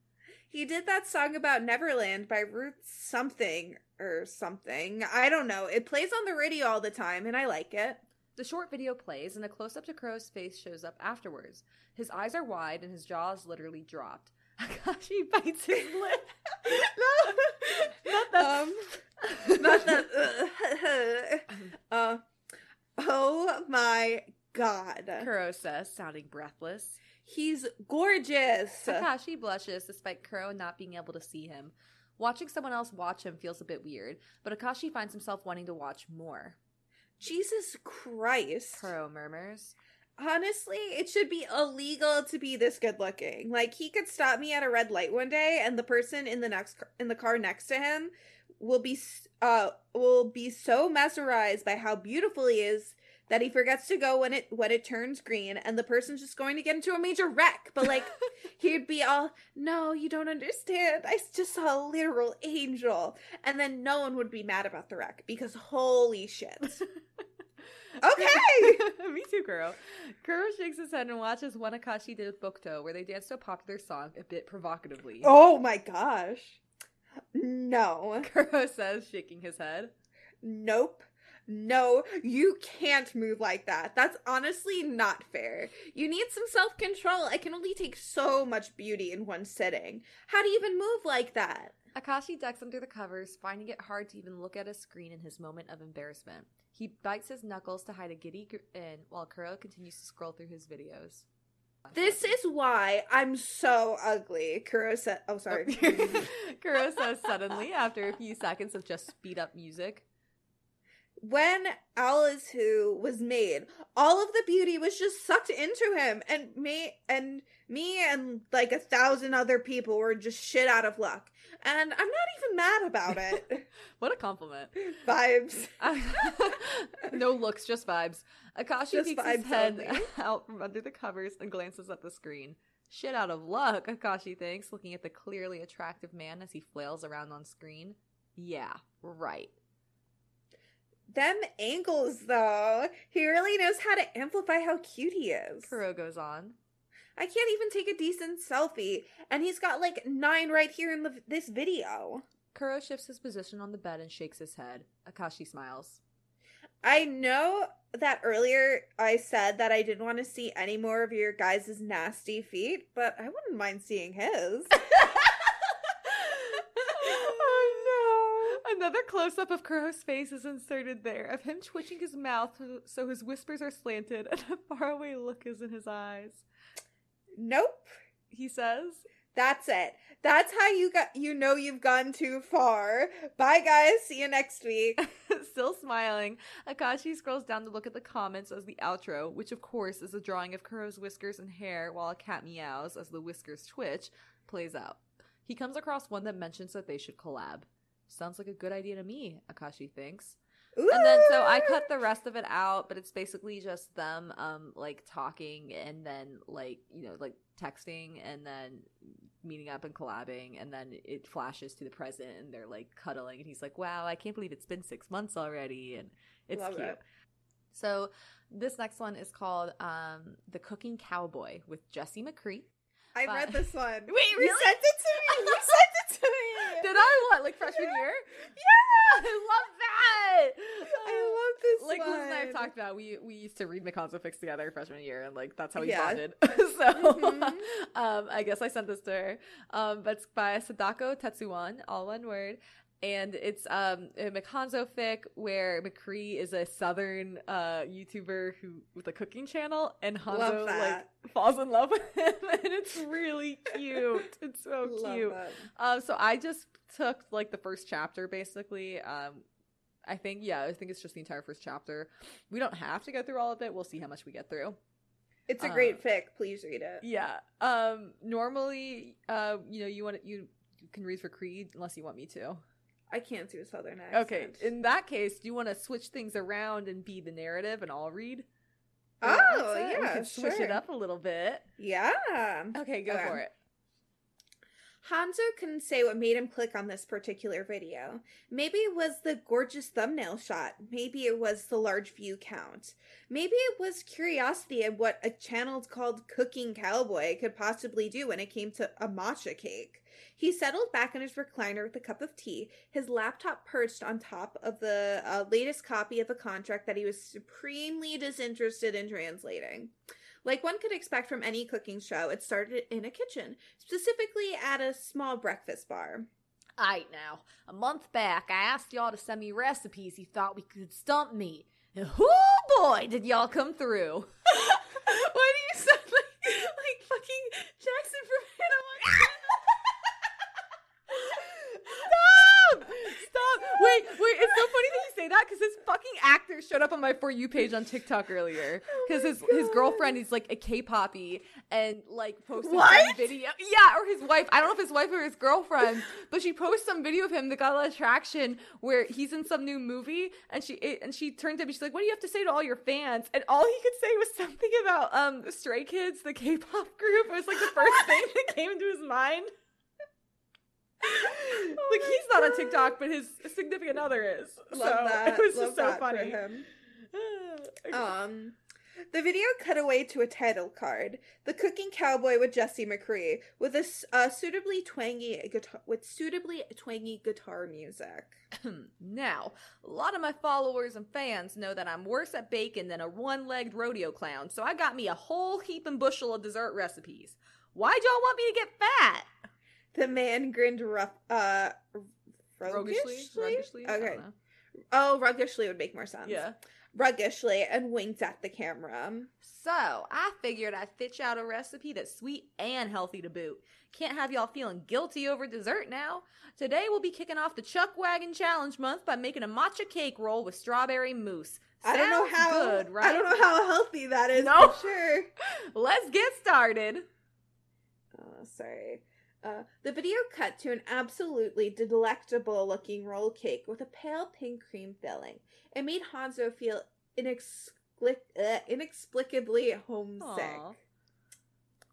Speaker 2: He did that song about Neverland by Ruth something or something. I don't know. It plays on the radio all the time and I like it.
Speaker 1: The short video plays, and a close up to Kuro's face shows up afterwards. His eyes are wide, and his jaw is literally dropped. Akashi bites his lip.
Speaker 2: no,
Speaker 1: Not that.
Speaker 2: um, not that. uh, oh my god,
Speaker 1: Kuro says, sounding breathless.
Speaker 2: he's gorgeous.
Speaker 1: Akashi blushes despite Kuro not being able to see him. Watching someone else watch him feels a bit weird, but Akashi finds himself wanting to watch more.
Speaker 2: Jesus Christ.
Speaker 1: Kuro murmurs.
Speaker 2: Honestly, it should be illegal to be this good looking. Like he could stop me at a red light one day and the person in the next in the car next to him will be uh will be so mesmerized by how beautiful he is that he forgets to go when it when it turns green and the person's just going to get into a major wreck. But like he'd be all, "No, you don't understand. I just saw a literal angel." And then no one would be mad about the wreck because holy shit. Okay.
Speaker 1: Me too, Kuro. Kuro shakes his head and watches one Akashi did with Bokuto, where they dance to a popular song a bit provocatively.
Speaker 2: Oh my gosh. No.
Speaker 1: Kuro says, shaking his head.
Speaker 2: Nope. No, you can't move like that. That's honestly not fair. You need some self control. I can only take so much beauty in one sitting. How do you even move like that?
Speaker 1: Akashi ducks under the covers, finding it hard to even look at a screen in his moment of embarrassment. He bites his knuckles to hide a giddy grin while Kuro continues to scroll through his videos.
Speaker 2: This is why I'm so ugly. Kuro said, Oh, sorry.
Speaker 1: Kuro says suddenly after a few seconds of just speed up music.
Speaker 2: When Owls Who was made, all of the beauty was just sucked into him, and me and me and like a thousand other people were just shit out of luck. And I'm not even mad about it.
Speaker 1: What a compliment.
Speaker 2: Vibes.
Speaker 1: no looks, just vibes. Akashi
Speaker 2: Just
Speaker 1: peeks his
Speaker 2: vibes
Speaker 1: head
Speaker 2: only.
Speaker 1: out from under the covers and glances at the screen. Shit out of luck, Akashi thinks, looking at the clearly attractive man as he flails around on screen. Yeah, right.
Speaker 2: Them angles, though. He really knows how to amplify how cute he is.
Speaker 1: Kuro goes on.
Speaker 2: I can't even take a decent selfie, and he's got like nine right here in the, this video.
Speaker 1: Kuro shifts his position on the bed and shakes his head. Akashi smiles.
Speaker 2: I know that earlier I said that I didn't want to see any more of your guys' nasty feet, but I wouldn't mind seeing his.
Speaker 1: oh no! Another close up of Kuro's face is inserted there, of him twitching his mouth so his whispers are slanted and a faraway look is in his eyes.
Speaker 2: nope.
Speaker 1: He says,
Speaker 2: That's it. That's how you got you know you've gone too far. Bye guys, see you next week.
Speaker 1: Still smiling, Akashi scrolls down to look at the comments as the outro, which of course is a drawing of Kuro's whiskers and hair while a cat meows as the whiskers twitch, plays out. He comes across one that mentions that they should collab. Sounds like a good idea to me, Akashi thinks. And then so I cut the rest of it out, but it's basically just them um like talking and then like, you know, like texting and then meeting up and collabing and then it flashes to the present and they're like cuddling and he's like, "Wow, I can't believe it's been 6 months already." And it's
Speaker 2: Love
Speaker 1: cute.
Speaker 2: it.
Speaker 1: So this next one is called um The Cooking Cowboy with Jesse McCree.
Speaker 2: I
Speaker 1: Bye.
Speaker 2: read this one.
Speaker 1: Wait,
Speaker 2: You sent it to me. You sent it to me.
Speaker 1: Did I what like freshman year?
Speaker 2: Yeah.
Speaker 1: I love that.
Speaker 2: I love this
Speaker 1: like
Speaker 2: one.
Speaker 1: Liz and I have talked about, we we used to read Fix together freshman year, and like that's how we
Speaker 2: Yeah.
Speaker 1: bonded. so,
Speaker 2: Mhm.
Speaker 1: um, I guess I sent this to her. Um, but it's by Sadako Tetsuwan, all one word, and it's um a McHanzo fic where McCree is a southern uh YouTuber who with a cooking channel, and Hanzo like falls in love with him, and it's really cute. It's so
Speaker 2: Love
Speaker 1: cute. Um, so I just took like the first chapter basically. Um, I think yeah, I think it's just the entire first chapter. We don't have to go through all of it. We'll see how much we get through.
Speaker 2: It's a
Speaker 1: Uh,
Speaker 2: great fic. Please read it.
Speaker 1: Yeah. Um, normally, uh, you know, you want you can read for Creed unless you want me to.
Speaker 2: I can't do a southern accent.
Speaker 1: Okay, in that case, do you want to switch things around and be the narrative and I'll read?
Speaker 2: Oh,
Speaker 1: Accent? we
Speaker 2: yeah,
Speaker 1: can switch
Speaker 2: sure.
Speaker 1: it up a little bit.
Speaker 2: yeah.
Speaker 1: Okay, go
Speaker 2: Okay.
Speaker 1: for it.
Speaker 2: Hanzo couldn't say what made him click on this particular video. Maybe it was the gorgeous thumbnail shot. Maybe it was the large view count. Maybe it was curiosity at what a channel called Cooking Cowboy could possibly do when it came to a matcha cake. He settled back in his recliner with a cup of tea, his laptop perched on top of the uh, latest copy of a contract that he was supremely disinterested in translating. Like one could expect from any cooking show, it started in a kitchen, specifically at a small breakfast bar.
Speaker 1: Alright now, a month back I asked y'all to send me recipes you thought we could stump me. And oh boy, did y'all come through.
Speaker 2: Why do you sound like, like fucking Jackson from Hannah Montana?
Speaker 1: Stop! Stop! Wait, wait, it's so funny that you say that because this fucking actor showed up on my For You page on TikTok earlier. Because his, his
Speaker 2: God.
Speaker 1: girlfriend is like a K poppy and like posted
Speaker 2: What?
Speaker 1: some video. Yeah, or his wife. I don't know if his wife or his girlfriend, but she posted some video of him that got a lot of traction where he's in some new movie and she it, and she turned to him and she's like, What do you have to say to all your fans? And all he could say was something about um Stray Kids, the K pop group. It was like the first thing that came into his mind. Like he's not on TikTok, but his significant other is.
Speaker 2: Love
Speaker 1: so
Speaker 2: that.
Speaker 1: It was
Speaker 2: Love
Speaker 1: just so funny.
Speaker 2: him. Um, the video cut away to a title card: "The Cooking Cowboy with Jesse McCree," with a uh, suitably twangy guitar with suitably twangy guitar music.
Speaker 1: now, a lot of my followers and fans know that I'm worse at bacon than a one-legged rodeo clown, so I got me a whole heap and bushel of dessert recipes. Why'd y'all want me to get fat?
Speaker 2: The man grinned rough, uh,
Speaker 1: Roguishly?
Speaker 2: ruggishly.
Speaker 1: Ruggishly? I don't
Speaker 2: Okay. Oh, ruggishly would make more sense.
Speaker 1: Yeah.
Speaker 2: ruggishly, and winked at the camera.
Speaker 1: So, I figured I'd pitch out a recipe that's sweet and healthy to boot. Can't have y'all feeling guilty over dessert now. Today we'll be kicking off the Chuck Wagon Challenge month by making a matcha cake roll with strawberry mousse.
Speaker 2: I don't know how.
Speaker 1: good, right?
Speaker 2: I don't know how healthy that is.
Speaker 1: No.
Speaker 2: for sure.
Speaker 1: Let's get started.
Speaker 2: Oh, sorry. Uh, the video cut to an absolutely delectable looking roll cake with a pale pink cream filling. It made Hanzo feel inexplic- uh, inexplicably homesick.
Speaker 1: Aw.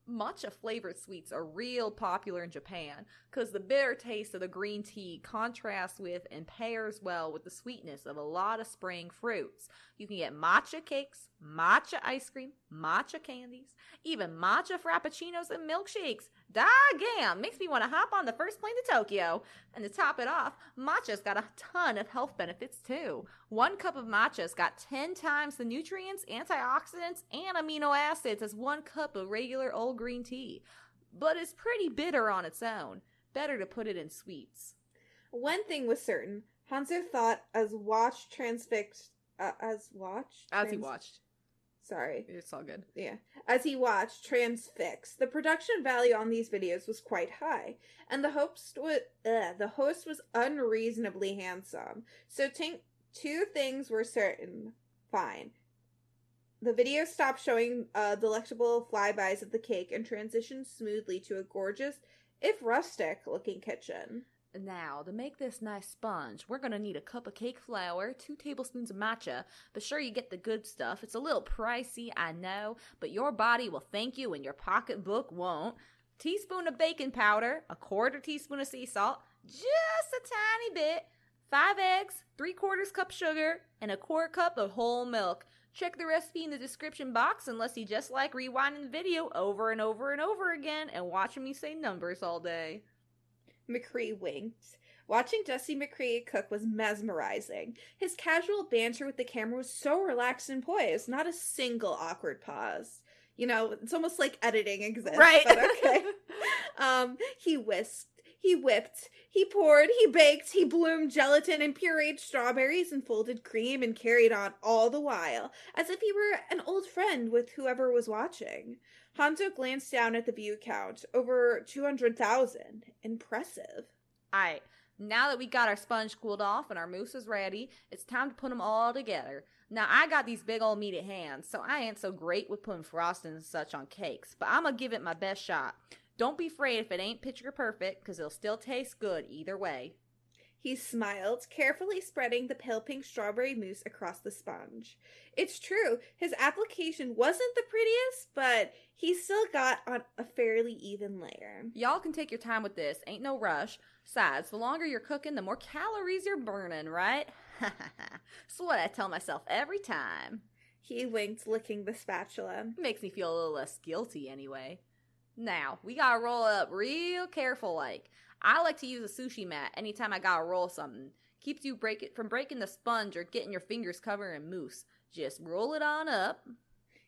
Speaker 1: Matcha flavored sweets are real popular in Japan because the bitter taste of the green tea contrasts with and pairs well with the sweetness of a lot of spring fruits. You can get matcha cakes, matcha ice cream, matcha candies, even matcha frappuccinos and milkshakes. Daggam! Makes me want to hop on the first plane to Tokyo. And to top it off, matcha's got a ton of health benefits too. One cup of matcha's got 10 times the nutrients, antioxidants, and amino acids as one cup of regular old green tea. But it's pretty bitter on its own. Better to put it in sweets.
Speaker 2: One thing was certain: Hanzo thought as watch transfixed. Uh, as watch
Speaker 1: As he watched.
Speaker 2: Sorry,
Speaker 1: It's all good.
Speaker 2: Yeah. As he watched Transfix, the production value on these videos was quite high, and the host was uh, the host was unreasonably handsome. So tink two things were certain. Fine. The video stopped showing uh, delectable flybys of the cake and transitioned smoothly to a gorgeous, if rustic, looking kitchen.
Speaker 1: Now, to make this nice sponge, we're gonna need a cup of cake flour, two tablespoons of matcha. Be sure you get the good stuff. It's a little pricey, I know, but your body will thank you and your pocketbook won't. Teaspoon of baking powder, a quarter teaspoon of sea salt, just a tiny bit, five eggs, three quarters cup sugar, and a quarter cup of whole milk. Check the recipe in the description box unless you just like rewinding the video over and over and over again and watching me say numbers all day.
Speaker 2: McCree winked. Watching Jesse McCree cook was mesmerizing. His casual banter with the camera was so relaxed and poised, not a single awkward pause. You know, it's almost like editing exists.
Speaker 1: Right.
Speaker 2: But okay. um, he whisked, he whipped, he poured, he baked, he bloomed gelatin and pureed strawberries and folded cream and carried on all the while, as if he were an old friend with whoever was watching. Hanzo glanced down at the view count. Over 200,000. Impressive.
Speaker 1: Alright, now that we got our sponge cooled off and our mousse is ready, it's time to put them all together. Now, I got these big old meaty hands, so I ain't so great with putting frosting and such on cakes, but I'm gonna give it my best shot. Don't be afraid if it ain't picture perfect, because it'll still taste good either way.
Speaker 2: He smiled, carefully spreading the pale pink strawberry mousse across the sponge. It's true, his application wasn't the prettiest, but he still got on a fairly even layer.
Speaker 1: Y'all can take your time with this. Ain't no rush. Besides, the longer you're cooking, the more calories you're burning, right? That's what I tell myself every time.
Speaker 2: He winked, licking the spatula.
Speaker 1: Makes me feel a little less guilty anyway. Now, we gotta roll up real careful like. I like to use a sushi mat anytime I gotta roll something. Keeps you break it from breaking the sponge or getting your fingers covered in mousse. Just roll it on up.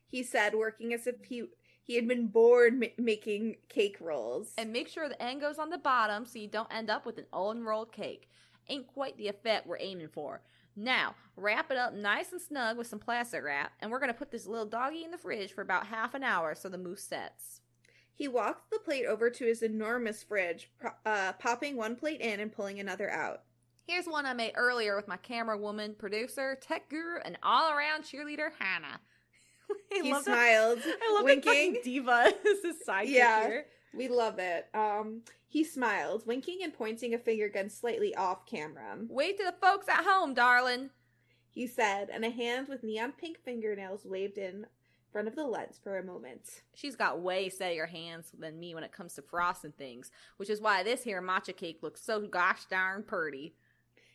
Speaker 2: He said, working as if he he had been bored ma- making cake rolls.
Speaker 1: And make sure the end goes on the bottom so you don't end up with an unrolled cake. Ain't quite the effect we're aiming for. Now, wrap it up nice and snug with some plastic wrap, and we're gonna put this little doggy in the fridge for about half an hour so the mousse sets.
Speaker 2: He walked the plate over to his enormous fridge, uh, popping one plate in and pulling another out.
Speaker 1: Here's one I made earlier with my camera woman, producer, tech guru, and all around cheerleader Hannah. I
Speaker 2: He
Speaker 1: love that-
Speaker 2: smiled,
Speaker 1: I love
Speaker 2: winking.
Speaker 1: that diva is his sidekick
Speaker 2: Yeah.
Speaker 1: here.
Speaker 2: We love it. Um, he smiled, winking and pointing a finger gun slightly off camera.
Speaker 1: Wave to the folks at home, darling.
Speaker 2: He said, and a hand with neon pink fingernails waved in front of the lens for a moment.
Speaker 1: She's got way steadier hands than me when it comes to frosting things, which is why this here matcha cake looks so gosh darn purty.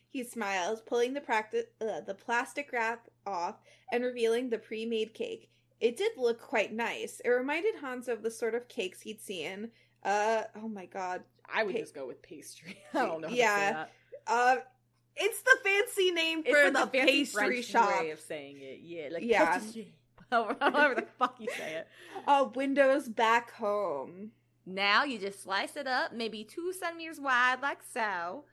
Speaker 2: He smiled, pulling the practi- uh, the plastic wrap off and revealing the pre-made cake. It did look quite nice. It reminded Hans of the sort of cakes he'd seen. Uh, oh my god.
Speaker 1: I would
Speaker 2: Pa-
Speaker 1: just go with pastry. I don't know. How
Speaker 2: Yeah.
Speaker 1: To say that.
Speaker 2: Uh, it's the fancy name for the,
Speaker 1: fancy
Speaker 2: pastry shop.
Speaker 1: way of saying it. Yeah, like
Speaker 2: Yeah.
Speaker 1: pâtisserie. however the fuck you say it.
Speaker 2: Uh, windows back home.
Speaker 1: Now you just slice it up, maybe two centimeters wide, like so.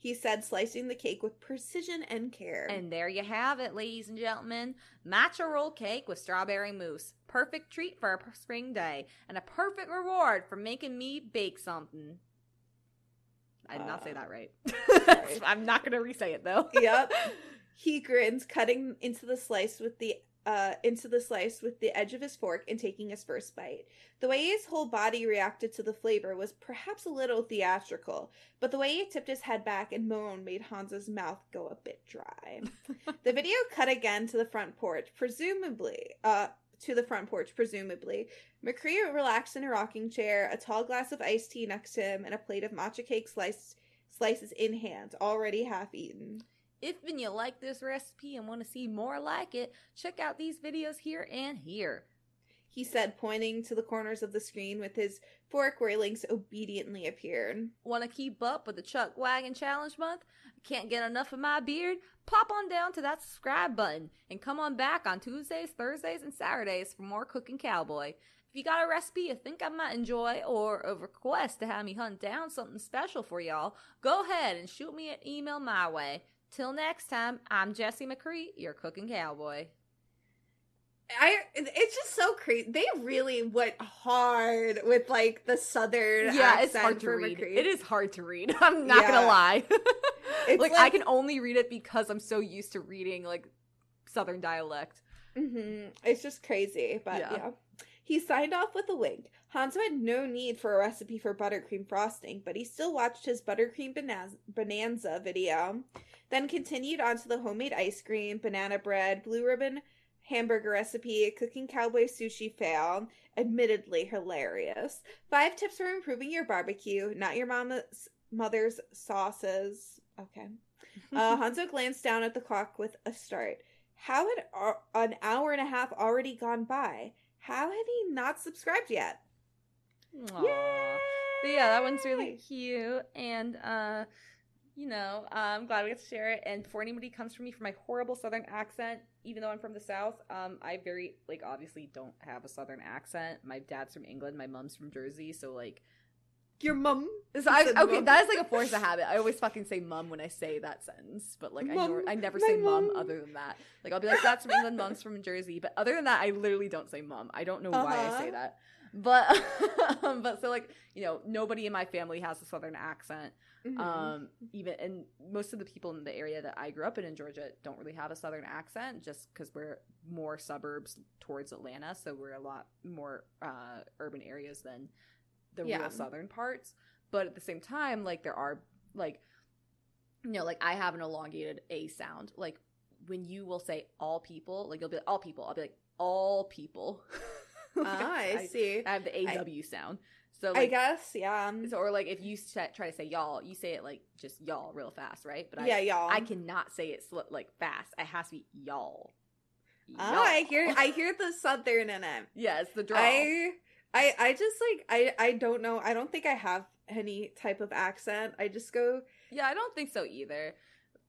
Speaker 2: He said, slicing the cake with precision and care.
Speaker 1: And there you have it, ladies and gentlemen. Matcha roll cake with strawberry mousse. Perfect treat for a spring day, and a perfect reward for making me bake something. I did not say
Speaker 2: Uh,
Speaker 1: that right. I'm not going to re-say it though.
Speaker 2: yep. He grins, cutting into the slice with the uh into the slice with the edge of his fork and taking his first bite. The way his whole body reacted to the flavor was perhaps a little theatrical, but the way he tipped his head back and moaned made Hans's mouth go a bit dry. the video cut again to the front porch, presumably uh to the front porch, presumably. McCree relaxed in a rocking chair, a tall glass of iced tea next to him, and a plate of matcha cake sliced slices in hand, already half eaten.
Speaker 1: If and you like this recipe and want to see more like it, check out these videos here and here.
Speaker 2: He said, pointing to the corners of the screen with his fork where links obediently appeared.
Speaker 1: Want to keep up with the Chuck Wagon Challenge Month? Can't get enough of my beard? Pop on down to that subscribe button and come on back on Tuesdays, Thursdays, and Saturdays for more Cooking Cowboy. If you got a recipe you think I might enjoy or a request to have me hunt down something special for y'all, go ahead and shoot me an email my way. Till next time, I'm Jesse McCree, your Cooking Cowboy.
Speaker 2: I it's just so crazy. They really went hard with like the southern
Speaker 1: yeah, it's
Speaker 2: accent
Speaker 1: hard to
Speaker 2: for
Speaker 1: read.
Speaker 2: McCree.
Speaker 1: It is hard to read. I'm not
Speaker 2: Yeah.
Speaker 1: gonna lie.
Speaker 2: It's
Speaker 1: like, I can only read it because I'm so used to reading like Southern dialect.
Speaker 2: Mm-hmm. It's just crazy, but
Speaker 1: Yeah.
Speaker 2: yeah. He signed off with a wink. Hanzo had no need for a recipe for buttercream frosting, but he still watched his buttercream bonanza video, then continued on to the homemade ice cream, banana bread, blue ribbon hamburger recipe, cooking cowboy sushi fail. Admittedly hilarious. Five tips for improving your barbecue, not your mama's mother's sauces. Okay. Uh, Hanzo glanced down at the clock with a start. How had an hour and a half already gone by? How had he not subscribed yet?
Speaker 1: Aww. But yeah, that one's really cute, and uh, you know, I'm glad we get to share it. And before anybody comes for me for my horrible Southern accent, even though I'm from the South, um, I very like obviously don't have a Southern accent. My dad's from England, my mom's from Jersey, so like,
Speaker 2: Your mum.
Speaker 1: so I, okay,
Speaker 2: mum.
Speaker 1: that is like a force of habit. I always fucking say mum when I say that sentence, but like I
Speaker 2: Mum,
Speaker 1: nor- I never say mum
Speaker 2: mum.
Speaker 1: other than that. Like I'll be like, that's from England, mom's from Jersey, but other than that, I literally don't say mum. I don't know why I
Speaker 2: Uh-huh.
Speaker 1: say that. But but so like you know nobody in my family has a southern accent
Speaker 2: Mhm.
Speaker 1: um even and most of the people in the area that i grew up in in georgia don't really have a southern accent just because we're more suburbs towards atlanta so we're a lot more uh urban areas than the
Speaker 2: Yeah.
Speaker 1: real southern parts but at the same time like there are like you know, like I have an elongated A sound. Like when you will say all people, like you'll be like all people. I'll be like all people. Like,
Speaker 2: Ah, I, see.
Speaker 1: I have the AW sound. So
Speaker 2: I guess, yeah.
Speaker 1: so, or like if you sa- try to say y'all, you say it like just y'all real fast, right? But I, yeah,
Speaker 2: y'all.
Speaker 1: I cannot say it sl- like fast. It has to be y'all.
Speaker 2: Oh, I hear I hear the southern in it.
Speaker 1: yeah, it's the draw.
Speaker 2: I I I just like I I don't know. I don't think I have any type of accent. I just go
Speaker 1: Yeah, I don't think so either.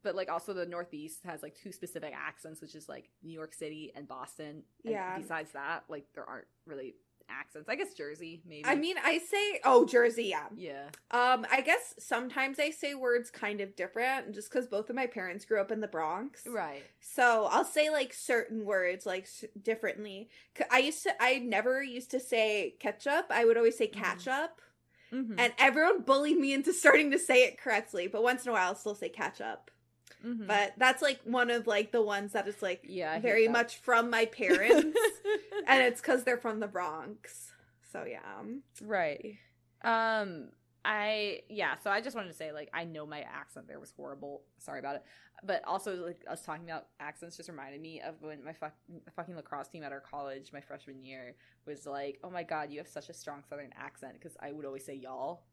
Speaker 1: But like also the Northeast has like two specific accents, which is like New York City and Boston. And
Speaker 2: Yeah.
Speaker 1: Besides that, like there aren't really accents. I guess Jersey, maybe.
Speaker 2: I mean, I say oh, Jersey, yeah.
Speaker 1: yeah.
Speaker 2: Um I guess sometimes I say words kind of different just cuz both of my parents grew up in the Bronx.
Speaker 1: Right.
Speaker 2: So, I'll say like certain words like s- differently. I used to I never used to say ketchup. I would always say
Speaker 1: catch
Speaker 2: up.
Speaker 1: Mm-hmm.
Speaker 2: And everyone bullied me into starting to say it correctly, but once in a while I'll still say ketchup.
Speaker 1: Mhm.
Speaker 2: But that's like one of like the ones that is like
Speaker 1: yeah,
Speaker 2: very
Speaker 1: that.
Speaker 2: much from my parents, and it's because they're from the Bronx. So yeah,
Speaker 1: right. Um, I yeah. So I just wanted to say, like, I know my accent there was horrible. Sorry about it. But also, like, us talking about accents just reminded me of when my fuck, fucking lacrosse team at our college, my freshman year, was like, "Oh my god, you have such a strong Southern accent." Because I would always say y'all,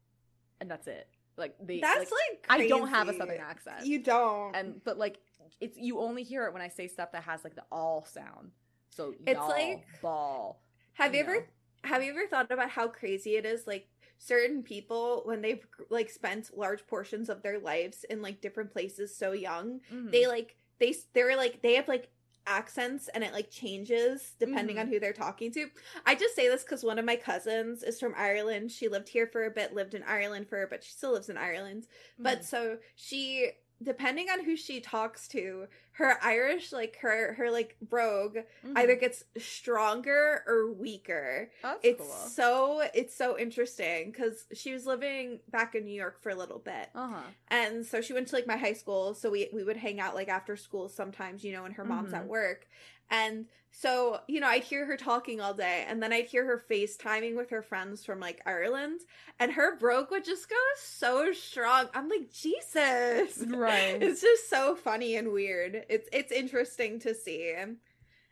Speaker 1: and that's it. Like they,
Speaker 2: that's
Speaker 1: like,
Speaker 2: like,
Speaker 1: I don't have a. Southern accent.
Speaker 2: You don't.
Speaker 1: and but like it's you only hear it when I say stuff that has like the all sound. So
Speaker 2: It's like-
Speaker 1: ball.
Speaker 2: have you
Speaker 1: know.
Speaker 2: ever have you ever thought about how crazy it is? Like certain people when they've like spent large portions of their lives in like different places so young,
Speaker 1: Mhm.
Speaker 2: they like they they're like they have like accents and it like changes depending
Speaker 1: Mhm.
Speaker 2: on who they're talking to. I just say this cuz one of my cousins is from Ireland. She lived here for a bit, lived in Ireland for a bit. She still lives in Ireland. But
Speaker 1: Mhm.
Speaker 2: so she depending on who she talks to, her Irish like her her like brogue
Speaker 1: Mhm.
Speaker 2: either gets stronger or weaker.
Speaker 1: that's
Speaker 2: It's
Speaker 1: cool.
Speaker 2: so it's so interesting cuz she was living back in New York for a little bit.
Speaker 1: Uh huh.
Speaker 2: And so she went to like my high school, so we we would hang out like after school sometimes, you know, when her mom's at
Speaker 1: Mhm.
Speaker 2: work. And so, you know, I'd hear her talking all day, and then I'd hear her FaceTiming with her friends from like Ireland, and her brogue would just go so strong. I'm like, Jesus.
Speaker 1: Right.
Speaker 2: It's just so funny and weird. It's it's interesting to see.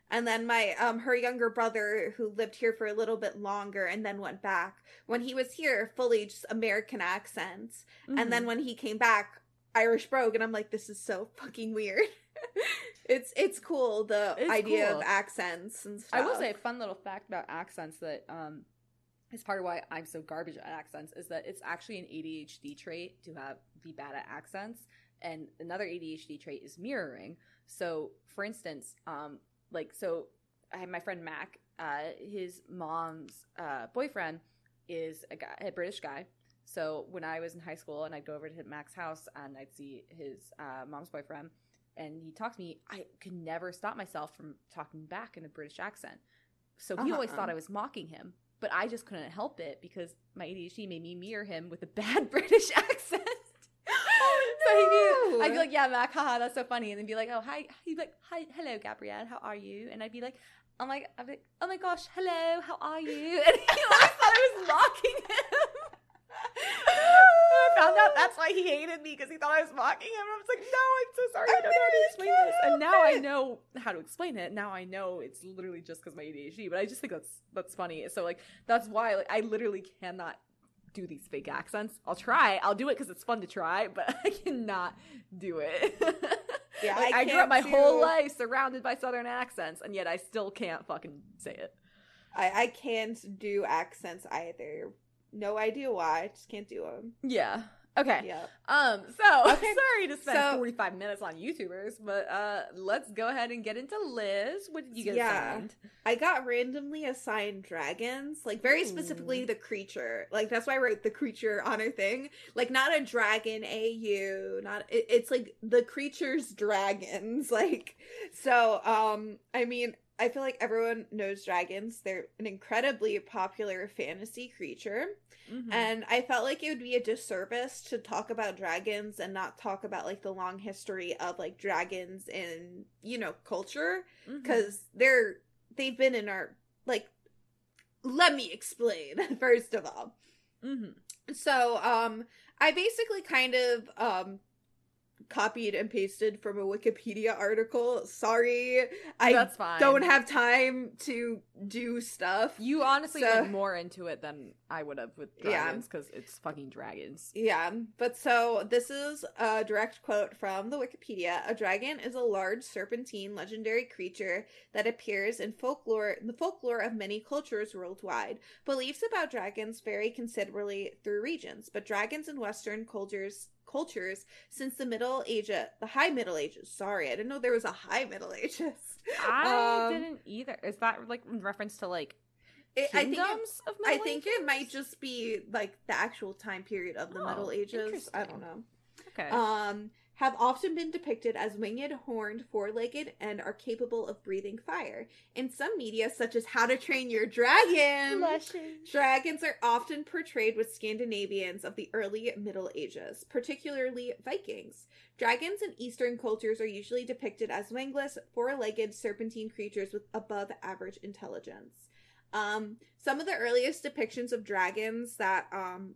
Speaker 2: And then my um her younger brother who lived here for a little bit longer and then went back. When he was here, fully just American accents. And
Speaker 1: Mm-hmm.
Speaker 2: then when he came back, Irish brogue, and I'm like, this is so fucking weird. it's it's cool the
Speaker 1: It's
Speaker 2: idea
Speaker 1: cool.
Speaker 2: of accents and stuff.
Speaker 1: I will say a fun little fact about accents that um is part of why I'm so garbage at accents is that it's actually an ADHD trait to have be bad at accents, and another ADHD trait is mirroring. So, for instance, um, like so, I have my friend Mac. Uh, his mom's uh, boyfriend is a guy, a British guy. So when I was in high school and I'd go over to Mac's house and I'd see his uh, mom's boyfriend, and he talked to me, I could never stop myself from talking back in a British accent. So he always
Speaker 2: Uh-huh.
Speaker 1: thought I was mocking him, but I just couldn't help it because my ADHD made me mirror him with a bad British accent. So he'd be. I'd be like, "Yeah, Mac, haha, that's so funny," and then be like, "Oh, hi." He'd be like, "Hi, hello, Gabrielle, how are you?" And I'd be like, "I'm like, I'd be like, oh my gosh, hello, how are you?" And he always thought I was mocking him. I found out that's why he hated me because he thought I was mocking him. And I was like, no, I'm so sorry. I don't know how to explain this. And now I know how to explain it. Now I know it's literally just because my ADHD. But I just think that's that's funny. So like that's why like I literally cannot do these fake accents. I'll try. I'll do it because it's fun to try, but I cannot do it.
Speaker 2: Yeah,
Speaker 1: Like,
Speaker 2: I
Speaker 1: I, grew up my
Speaker 2: can't
Speaker 1: whole life surrounded by Southern accents, and yet I still can't fucking say it.
Speaker 2: I, I can't do accents either. No idea why. I just can't do them.
Speaker 1: Yeah. Okay.
Speaker 2: Yeah.
Speaker 1: Um, so
Speaker 2: Okay,
Speaker 1: sorry to spend
Speaker 2: so-
Speaker 1: 45 minutes on YouTubers, but uh let's go ahead and get into Liz. What did you get
Speaker 2: Yeah.
Speaker 1: assigned?
Speaker 2: I got randomly assigned dragons, like very
Speaker 1: Ooh.
Speaker 2: specifically the creature. Like that's why I wrote the creature on her thing. Like not a dragon AU, not it, it's like the creature's dragons. Like so um I mean, I feel like everyone knows dragons. They're an incredibly popular fantasy creature.
Speaker 1: Mhm.
Speaker 2: And I felt like it would be a disservice to talk about dragons and not talk about like the long history of like dragons in, you know, culture
Speaker 1: Mhm.
Speaker 2: because they're they've been in our like let me explain first of all
Speaker 1: Mhm.
Speaker 2: so um i basically kind of um copied and pasted from a Wikipedia article. Sorry. I don't have time to do stuff.
Speaker 1: You honestly
Speaker 2: So-
Speaker 1: went more into it than I would have with dragons because it's fucking dragons.
Speaker 2: Yeah, but so this is a direct quote from the Wikipedia. A dragon is a large serpentine legendary creature that appears in folklore in the folklore of many cultures worldwide. Beliefs about dragons vary considerably through regions, but dragons in western cultures cultures since the Middle Ages, the High Middle Ages. Sorry, I didn't know there was a High Middle Ages.
Speaker 1: I
Speaker 2: Um,
Speaker 1: didn't either. Is that like in reference to like
Speaker 2: It- I think it, I think
Speaker 1: Ages?
Speaker 2: it might just be like the actual time period of the
Speaker 1: Oh,
Speaker 2: Middle Ages. I don't know.
Speaker 1: Okay.
Speaker 2: um, have often been depicted as winged, horned, four legged, and are capable of breathing fire. In some media, such as How to Train Your Dragon, dragons are often portrayed with Scandinavians of the early Middle Ages, particularly Vikings. Dragons in Eastern cultures are usually depicted as wingless, four legged, serpentine creatures with above average intelligence. Um, some of the earliest depictions of dragons that um,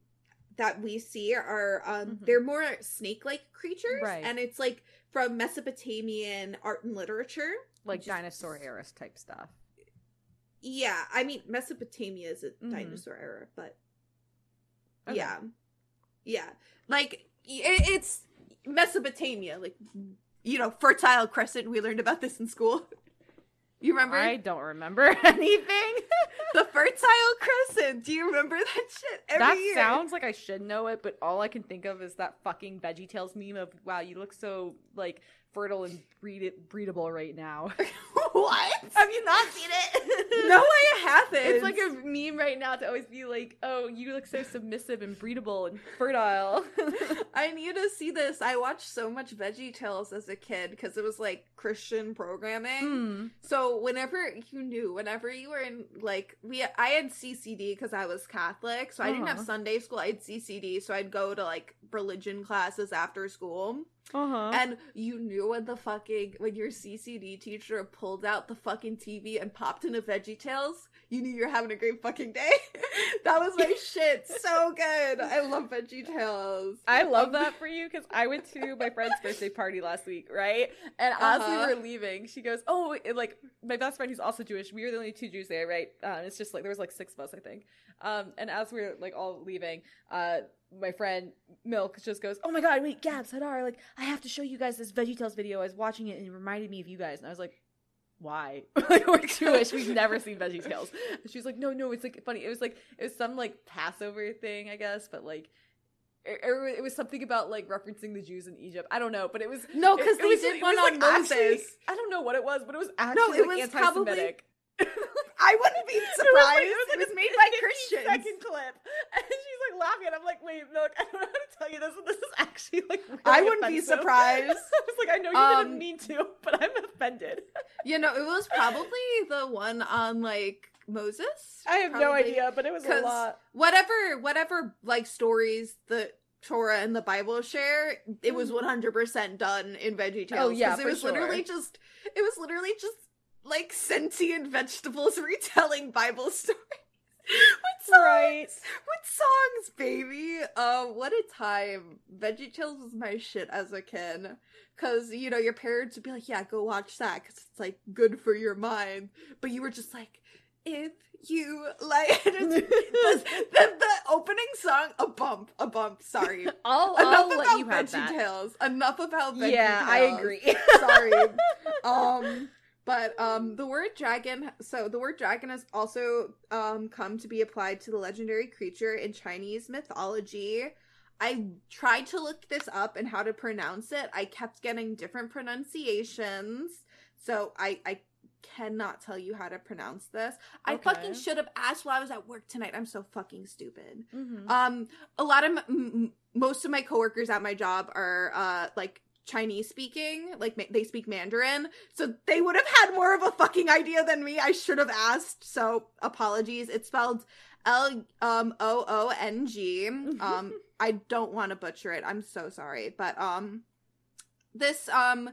Speaker 2: that we see are um
Speaker 1: Mhm.
Speaker 2: they're more snake-like creatures
Speaker 1: Right.
Speaker 2: and it's like from Mesopotamian art and literature.
Speaker 1: like dinosaur era type stuff.
Speaker 2: Yeah, I mean Mesopotamia is a
Speaker 1: Mhm.
Speaker 2: dinosaur era, but
Speaker 1: Okay.
Speaker 2: yeah, yeah, like it, it's Mesopotamia, like you know, Fertile Crescent. We learned about this in school. You remember
Speaker 1: I don't remember anything.
Speaker 2: the Fertile Crescent? Do you remember that shit? Every
Speaker 1: that
Speaker 2: year.
Speaker 1: sounds like I should know it, but all I can think of is that fucking VeggieTales meme of "Wow, you look so like fertile and breed- breedable right now."
Speaker 2: what?
Speaker 1: Have you not seen it?
Speaker 2: No, I haven't.
Speaker 1: It's like a meme right now to always be like, "Oh, you look so submissive and breedable and fertile."
Speaker 2: I need to see this. I watched so much Veggie Tales as a kid because it was like Christian programming.
Speaker 1: Hmm.
Speaker 2: So whenever you knew, whenever you were in like we, I had CCD because I was Catholic, so I didn't have
Speaker 1: Uh-huh.
Speaker 2: Sunday school. I had CCD, so I'd go to like religion classes after school.
Speaker 1: Uh huh.
Speaker 2: And you knew when the fucking when your CCD teacher pulled out the fucking TV and popped into Veggie Tales, you knew you're having a great fucking day. that was my shit. So good. I love Veggie Tales.
Speaker 1: I love
Speaker 2: Um,
Speaker 1: that for you because I went to my friend's birthday party last week, right? And as
Speaker 2: Uh-huh.
Speaker 1: we were leaving, she goes, "Oh, like my best friend who's also Jewish. We were the only two Jews there, right? Uh, it's just like there was like six of us, I think. Um, and as we were like all leaving, uh, my friend Milk just goes, "Oh my god, wait, Gabs, Hadar, like I have to show you guys this VeggieTales video. I was watching it and it reminded me of you guys." And I was like. Why? like we're Jewish. We've never seen Veggie Tales. And she was like, "No, no, it's like funny. It was like it was some like Passover thing, I guess, but like it, it was something about like referencing the Jews in Egypt. I don't know, but it was
Speaker 2: No, because they
Speaker 1: was-
Speaker 2: did
Speaker 1: it
Speaker 2: one
Speaker 1: was,
Speaker 2: on
Speaker 1: like, actually-
Speaker 2: Moses.
Speaker 1: I don't know what it was, but it was actually
Speaker 2: it
Speaker 1: like,
Speaker 2: was
Speaker 1: anti-Semitic.
Speaker 2: I wouldn't be
Speaker 1: It was,
Speaker 2: surprised.
Speaker 1: like-
Speaker 2: it was,
Speaker 1: like
Speaker 2: made by
Speaker 1: 50
Speaker 2: Christians.
Speaker 1: Second clip, and she's like laughing, and I'm like, "Wait, Milk, I don't know how to tell you this, this is actually like." Really
Speaker 2: I wouldn't be surprised.
Speaker 1: I was like, "I know you
Speaker 2: Um,
Speaker 1: didn't mean to, but I'm offended."
Speaker 2: You know, it was probably the one on like Moses.
Speaker 1: I have no idea, but it was a lot.
Speaker 2: Whatever, whatever, like stories the Torah and the Bible share, it was one hundred percent done in Veggie Tales.
Speaker 1: Mm. Oh, yeah,
Speaker 2: it was literally just, it was literally just like sentient vegetables retelling Bible stories. what songs?
Speaker 1: Right.
Speaker 2: What songs, baby? Uh, what a time. Veggie Tales was my shit as a kid. Cause, you know, your parents would be like, yeah, go watch that, cause it's like good for your mind. But you were just like, if you like, the, the, opening song, a bump, a bump, sorry.
Speaker 1: I'll,
Speaker 2: Enough
Speaker 1: I'll
Speaker 2: about
Speaker 1: let you have
Speaker 2: Veggie
Speaker 1: that.
Speaker 2: Tales. Enough about Veggie tales.
Speaker 1: yeah, I agree.
Speaker 2: Sorry. um but um the word dragon so the word dragon has also um come to be applied to the legendary creature in Chinese mythology. I tried to look this up and how to pronounce it. I kept getting different pronunciations. So I I cannot tell you how to pronounce this. I fucking should have asked while I was at work tonight. I'm so fucking stupid.
Speaker 1: Mhm.
Speaker 2: Um, a lot of m- m- most of my coworkers at my job are uh like Chinese speaking, like ma- they speak Mandarin, so they would have had more of a fucking idea than me. I should have asked. So apologies. It's spelled L um O O N G. Um, I don't want to butcher it. I'm so sorry, but um, this um.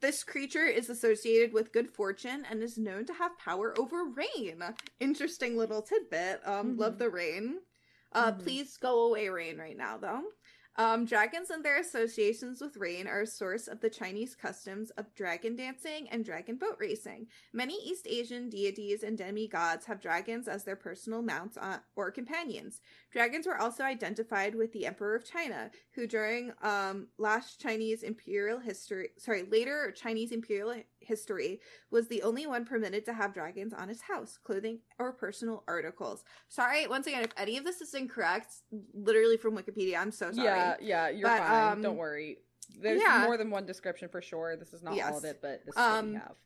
Speaker 2: This creature is associated with good fortune and is known to have power over rain. Interesting little tidbit. Um,
Speaker 1: Mhm.
Speaker 2: love the rain. Uh,
Speaker 1: Mhm.
Speaker 2: please go away, rain, right now, though. Um, dragons and their associations with rain are a source of the Chinese customs of dragon dancing and dragon boat racing. Many East Asian deities and demigods have dragons as their personal mounts on, or companions. Dragons were also identified with the Emperor of China, who during um, last Chinese imperial history, sorry, later Chinese imperial history, was the only one permitted to have dragons on his house, clothing, or personal articles. Sorry, once again, if any of this is incorrect, literally from Wikipedia, I'm so sorry.
Speaker 1: Yeah, yeah, you're
Speaker 2: But,
Speaker 1: fine.
Speaker 2: um,
Speaker 1: Don't worry. There's
Speaker 2: yeah.
Speaker 1: more than one description for sure. This is not
Speaker 2: Yes.
Speaker 1: all of it, but this is what we
Speaker 2: Um,
Speaker 1: have.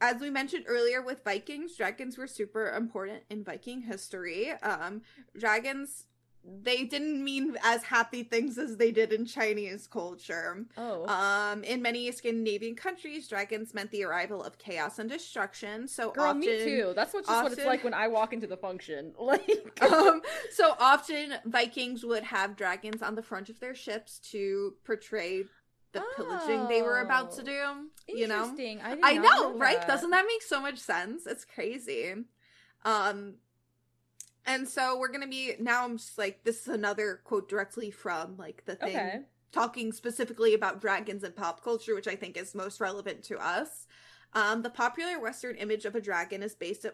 Speaker 2: as we mentioned earlier with Vikings, dragons were super important in Viking history. Um, dragons, they didn't mean as happy things as they did in Chinese culture.
Speaker 1: Oh,
Speaker 2: Um, in many Scandinavian countries, dragons meant the arrival of chaos and destruction. So
Speaker 1: girl,
Speaker 2: often,
Speaker 1: me too. That's what just what it's like when I walk into the function. Like,
Speaker 2: um, so often Vikings would have dragons on the front of their ships to portray the pillaging they were about to
Speaker 1: Oh,
Speaker 2: do. You know.
Speaker 1: I,
Speaker 2: I
Speaker 1: not
Speaker 2: know, right? Doesn't that make so much sense? It's crazy. Um and so we're gonna be now I'm just like this is another quote directly from like the thing
Speaker 1: Okay.
Speaker 2: talking specifically about dragons and pop culture, which I think is most relevant to us. Um, the popular Western image of a dragon is based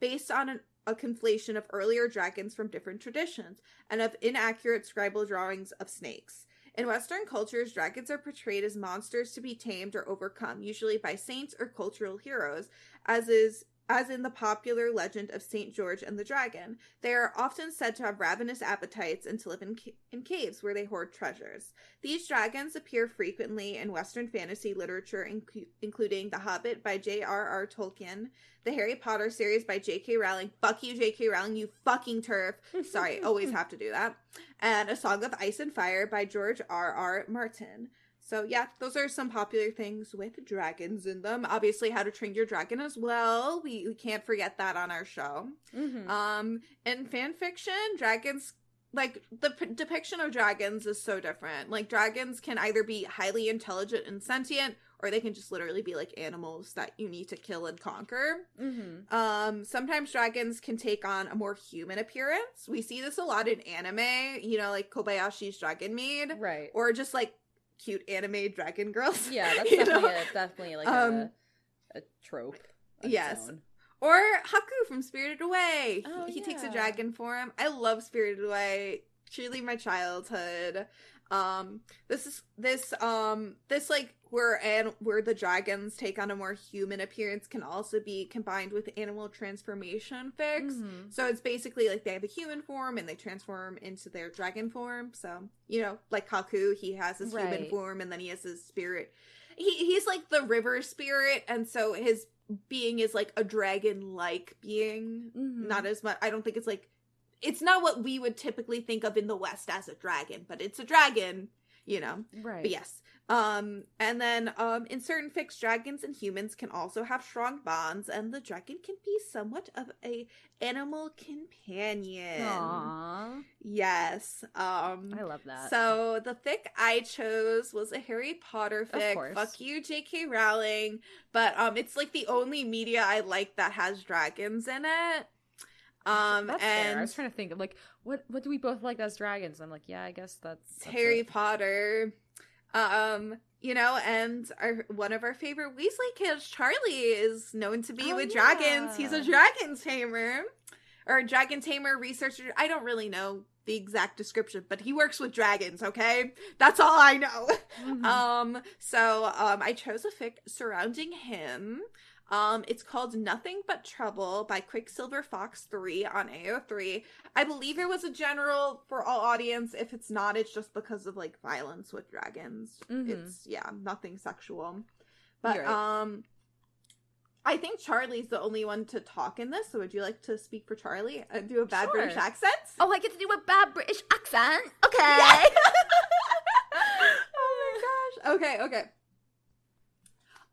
Speaker 2: based on an, a conflation of earlier dragons from different traditions and of inaccurate scribal drawings of snakes. In Western cultures, dragons are portrayed as monsters to be tamed or overcome, usually by saints or cultural heroes, as is as in the popular legend of Saint George and the Dragon. They are often said to have ravenous appetites and to live in, ca- in caves where they hoard treasures. These dragons appear frequently in Western fantasy literature, inc- including The Hobbit by J.R.R. Tolkien, the Harry Potter series by J.K. Rowling. Fuck you, J.K. Rowling, you fucking TERF. Sorry, always have to do that. And A Song of Ice and Fire by George R.R. Martin. So yeah, those are some popular things with dragons in them. Obviously, How to Train Your Dragon as well. We we can't forget that on our show.
Speaker 1: Mhm.
Speaker 2: Um, in fan fiction, dragons like the p- depiction of dragons is so different. Like dragons can either be highly intelligent and sentient, or they can just literally be like animals that you need to kill and conquer.
Speaker 1: Mhm.
Speaker 2: Um, sometimes dragons can take on a more human appearance. We see this a lot in anime, you know, like Kobayashi's Dragon Maid,
Speaker 1: Right.
Speaker 2: or just like cute anime dragon girls.
Speaker 1: Yeah, that's definitely
Speaker 2: know?
Speaker 1: a, definitely like
Speaker 2: Um,
Speaker 1: a a trope.
Speaker 2: yes. Or Haku from Spirited Away.
Speaker 1: Oh,
Speaker 2: he, he takes a
Speaker 1: yeah.
Speaker 2: dragon form. I love Spirited Away. Truly my childhood. Um this is this um this like where and where the dragons take on a more human appearance can also be combined with animal transformation fics.
Speaker 1: Mhm.
Speaker 2: So it's basically like they have a human form and they transform into their dragon form. So, you know, like Haku, he has his human form and then he has his spirit. He he's like the river spirit, and so his being is like a dragon like being.
Speaker 1: Mhm.
Speaker 2: Not as much I don't think it's like it's not what we would typically think of in the West as a dragon, but it's a dragon, you know.
Speaker 1: right.
Speaker 2: But yes. Um, and then um, in certain fixed dragons and humans can also have strong bonds, and the dragon can be somewhat of a animal companion.
Speaker 1: Aww.
Speaker 2: Yes. Um,
Speaker 1: I love that.
Speaker 2: so the fic I chose was a Harry Potter fic.
Speaker 1: course.
Speaker 2: Fuck you, J.K. Rowling. But um, it's like the only media I like that has dragons in it. Um,
Speaker 1: that's fair. I
Speaker 2: and
Speaker 1: was trying to think of like what what do we both like as dragons? I'm like, yeah, I guess that's, that's
Speaker 2: Harry
Speaker 1: it.
Speaker 2: Potter. Um, you know, and our one of our favorite Weasley kids, Charlie, is known to be
Speaker 1: Oh,
Speaker 2: with dragons. He's a dragon tamer or a dragon tamer researcher. I don't really know the exact description, but he works with dragons, okay? That's all I know.
Speaker 1: Mhm.
Speaker 2: Um, so um I chose a fic surrounding him. Um, it's called Nothing But Trouble by Quicksilver Fox 3 on AO3. I believe it was a general for all audience. If it's not, it's just because of like violence with dragons.
Speaker 1: Mhm.
Speaker 2: It's yeah, nothing sexual. But
Speaker 1: right.
Speaker 2: um I think Charlie's the only one to talk in this, so would you like to speak for Charlie and do a bad
Speaker 1: Sure.
Speaker 2: British accent?
Speaker 1: oh, I get to do a bad British accent. Okay.
Speaker 2: Yeah. oh my gosh. Okay, okay.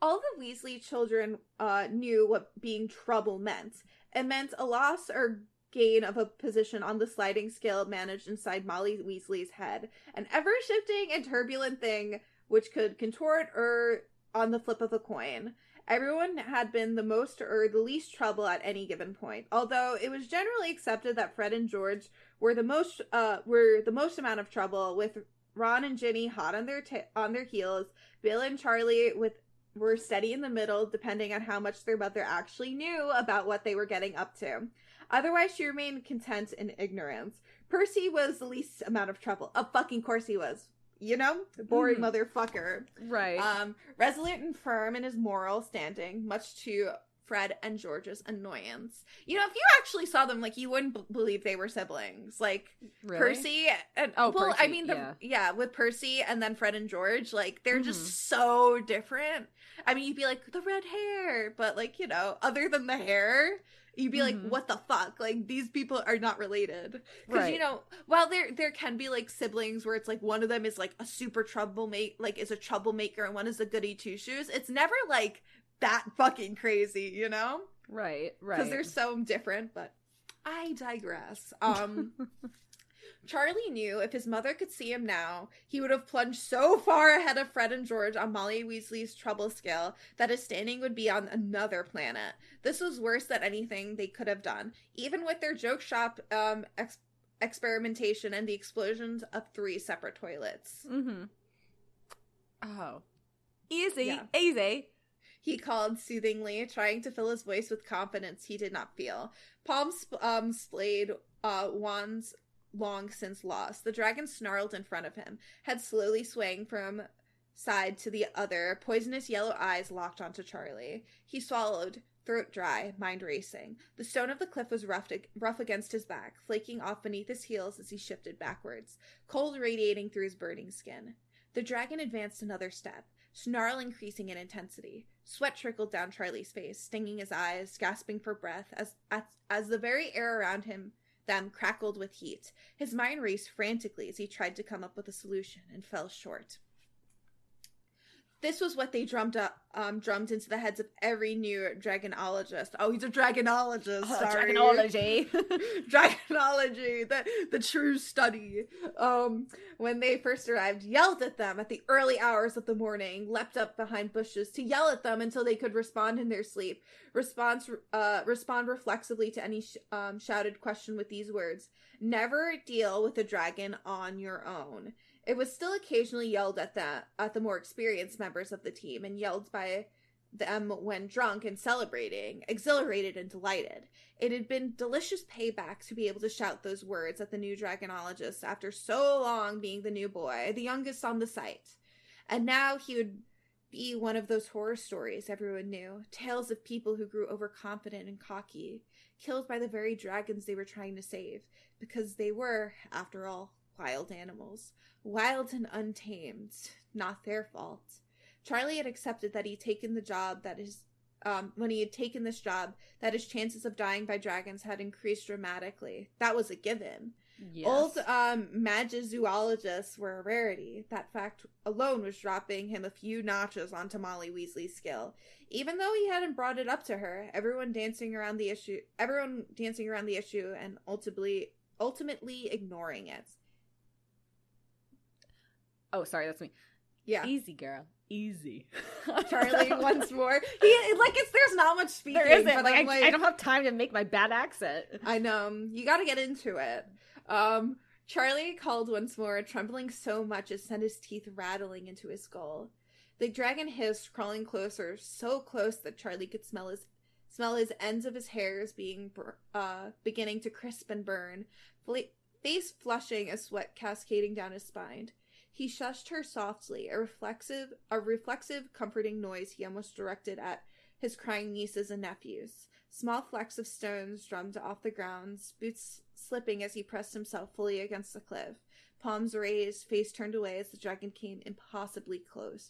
Speaker 2: All the Weasley children uh, knew what being trouble meant. It meant a loss or gain of a position on the sliding scale managed inside Molly Weasley's head. An ever shifting and turbulent thing which could contort or on the flip of a coin. Everyone had been the most or the least trouble at any given point, although it was generally accepted that Fred and George were the most uh were the most amount of trouble with Ron and Ginny hot on their ta on their heels. Bill and Charlie with were steady in the middle, depending on how much their mother actually knew about what they were getting up to. Otherwise, she remained content in ignorance. Percy was the least amount of trouble. Of fucking course he was. You know, boring
Speaker 1: Mhm.
Speaker 2: motherfucker.
Speaker 1: Right.
Speaker 2: Um, resolute and firm in his moral standing, much to Fred and George's annoyance. You know, if you actually saw them, like you wouldn't b- believe they were siblings. Like
Speaker 1: really?
Speaker 2: Percy and
Speaker 1: Oh,
Speaker 2: well, I mean, the,
Speaker 1: yeah.
Speaker 2: yeah. with Percy and then Fred and George, like they're
Speaker 1: Mhm.
Speaker 2: just so different. I mean, you'd be like the red hair, but like you know, other than the hair, you'd be
Speaker 1: Mhm.
Speaker 2: like, what the fuck? Like these people are not related because you know, while there there can be like siblings where it's like one of them is like a super troublemaker, like is a troublemaker, and one is a goody two shoes. It's never like that fucking crazy, you know
Speaker 1: Right. Right.
Speaker 2: Because they're so different but i digress um charlie knew if his mother could see him now he would have plunged so far ahead of fred and george on molly weasley's trouble scale that his standing would be on another planet this was worse than anything they could have done even with their joke shop um ex- experimentation and the explosions of three separate toilets
Speaker 1: Mm-hmm. Oh. Easy.
Speaker 2: Yeah.
Speaker 1: Easy.
Speaker 2: He called soothingly, trying to fill his voice with confidence he did not feel. Palms um, splayed, uh, wands long since lost. The dragon snarled in front of him, head slowly swaying from side to the other, poisonous yellow eyes locked onto Charlie. He swallowed, throat dry, mind racing. The stone of the cliff was rough, rough against his back, flaking off beneath his heels as he shifted backwards, cold radiating through his burning skin. The dragon advanced another step, snarl increasing in intensity. Sweat trickled down Charlie's face, stinging his eyes, gasping for breath as, as as the very air around him them crackled with heat. His mind raced frantically as he tried to come up with a solution and fell short. This was what they drummed up, um, drummed into the heads of every new dragonologist. Oh, he's a dragonologist.
Speaker 1: Oh,
Speaker 2: sorry.
Speaker 1: dragonology.
Speaker 2: dragonology, the the true study. Um, when they first arrived, yelled at them at the early hours of the morning, leapt up behind bushes to yell at them until they could respond in their sleep. Response, uh, respond reflexively to any sh- um, shouted question with these words: "Never deal with a dragon on your own." It was still occasionally yelled at the at the more experienced members of the team, and yelled by them when drunk and celebrating, exhilarated and delighted. It had been delicious payback to be able to shout those words at the new dragonologist after so long being the new boy, the youngest on the site. And now he would be one of those horror stories everyone knew tales of people who grew overconfident and cocky, killed by the very dragons they were trying to save, because they were, after all, wild animals. Wild and untamed. Not their fault. Charlie had accepted that he'd taken the job that his um, when he had taken this job, that his chances of dying by dragons had increased dramatically. That was a given.
Speaker 1: yes.
Speaker 2: Old um, magizoologists were a rarity. That fact alone was dropping him a few notches onto Molly Weasley's skill. Even though he hadn't brought it up to her, everyone dancing around the issue, everyone dancing around the issue, and ultimately, ultimately ignoring it.
Speaker 1: Oh, sorry, that's me.
Speaker 2: Yeah,
Speaker 1: Easy, girl. Easy.
Speaker 2: Charlie once more. He like it's there's not much speaking.
Speaker 1: There isn't.
Speaker 2: but
Speaker 1: Like,
Speaker 2: I'm
Speaker 1: I, I don't have time to make my bad accent.
Speaker 2: I know. You got to get into it. Um, Charlie called once more, trembling so much it sent his teeth rattling into his skull. The dragon hissed, crawling closer, so close that Charlie could smell his smell his ends of his hairs being uh beginning to crisp and burn, face flushing as sweat cascading down his spine. He shushed her softly, a reflexive, a reflexive, comforting noise he almost directed at his crying nieces and nephews. Small flecks of stones drummed off the ground, boots slipping as he pressed himself fully against the cliff. Palms raised, face turned away as the dragon came impossibly close,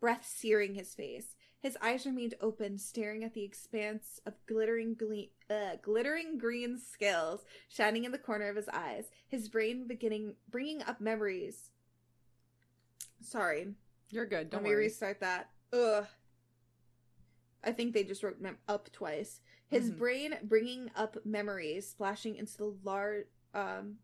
Speaker 2: breath searing his face. His eyes remained open, staring at the expanse of glittering gle- uh, glittering green scales shining in the corner of his eyes. His brain beginning bringing up memories. Sorry,
Speaker 1: You're good. Don't
Speaker 2: let me restart that. Ugh. I think they just wrote mem- up twice. His
Speaker 1: Mhm.
Speaker 2: brain bringing up memories, splashing into the large. Um,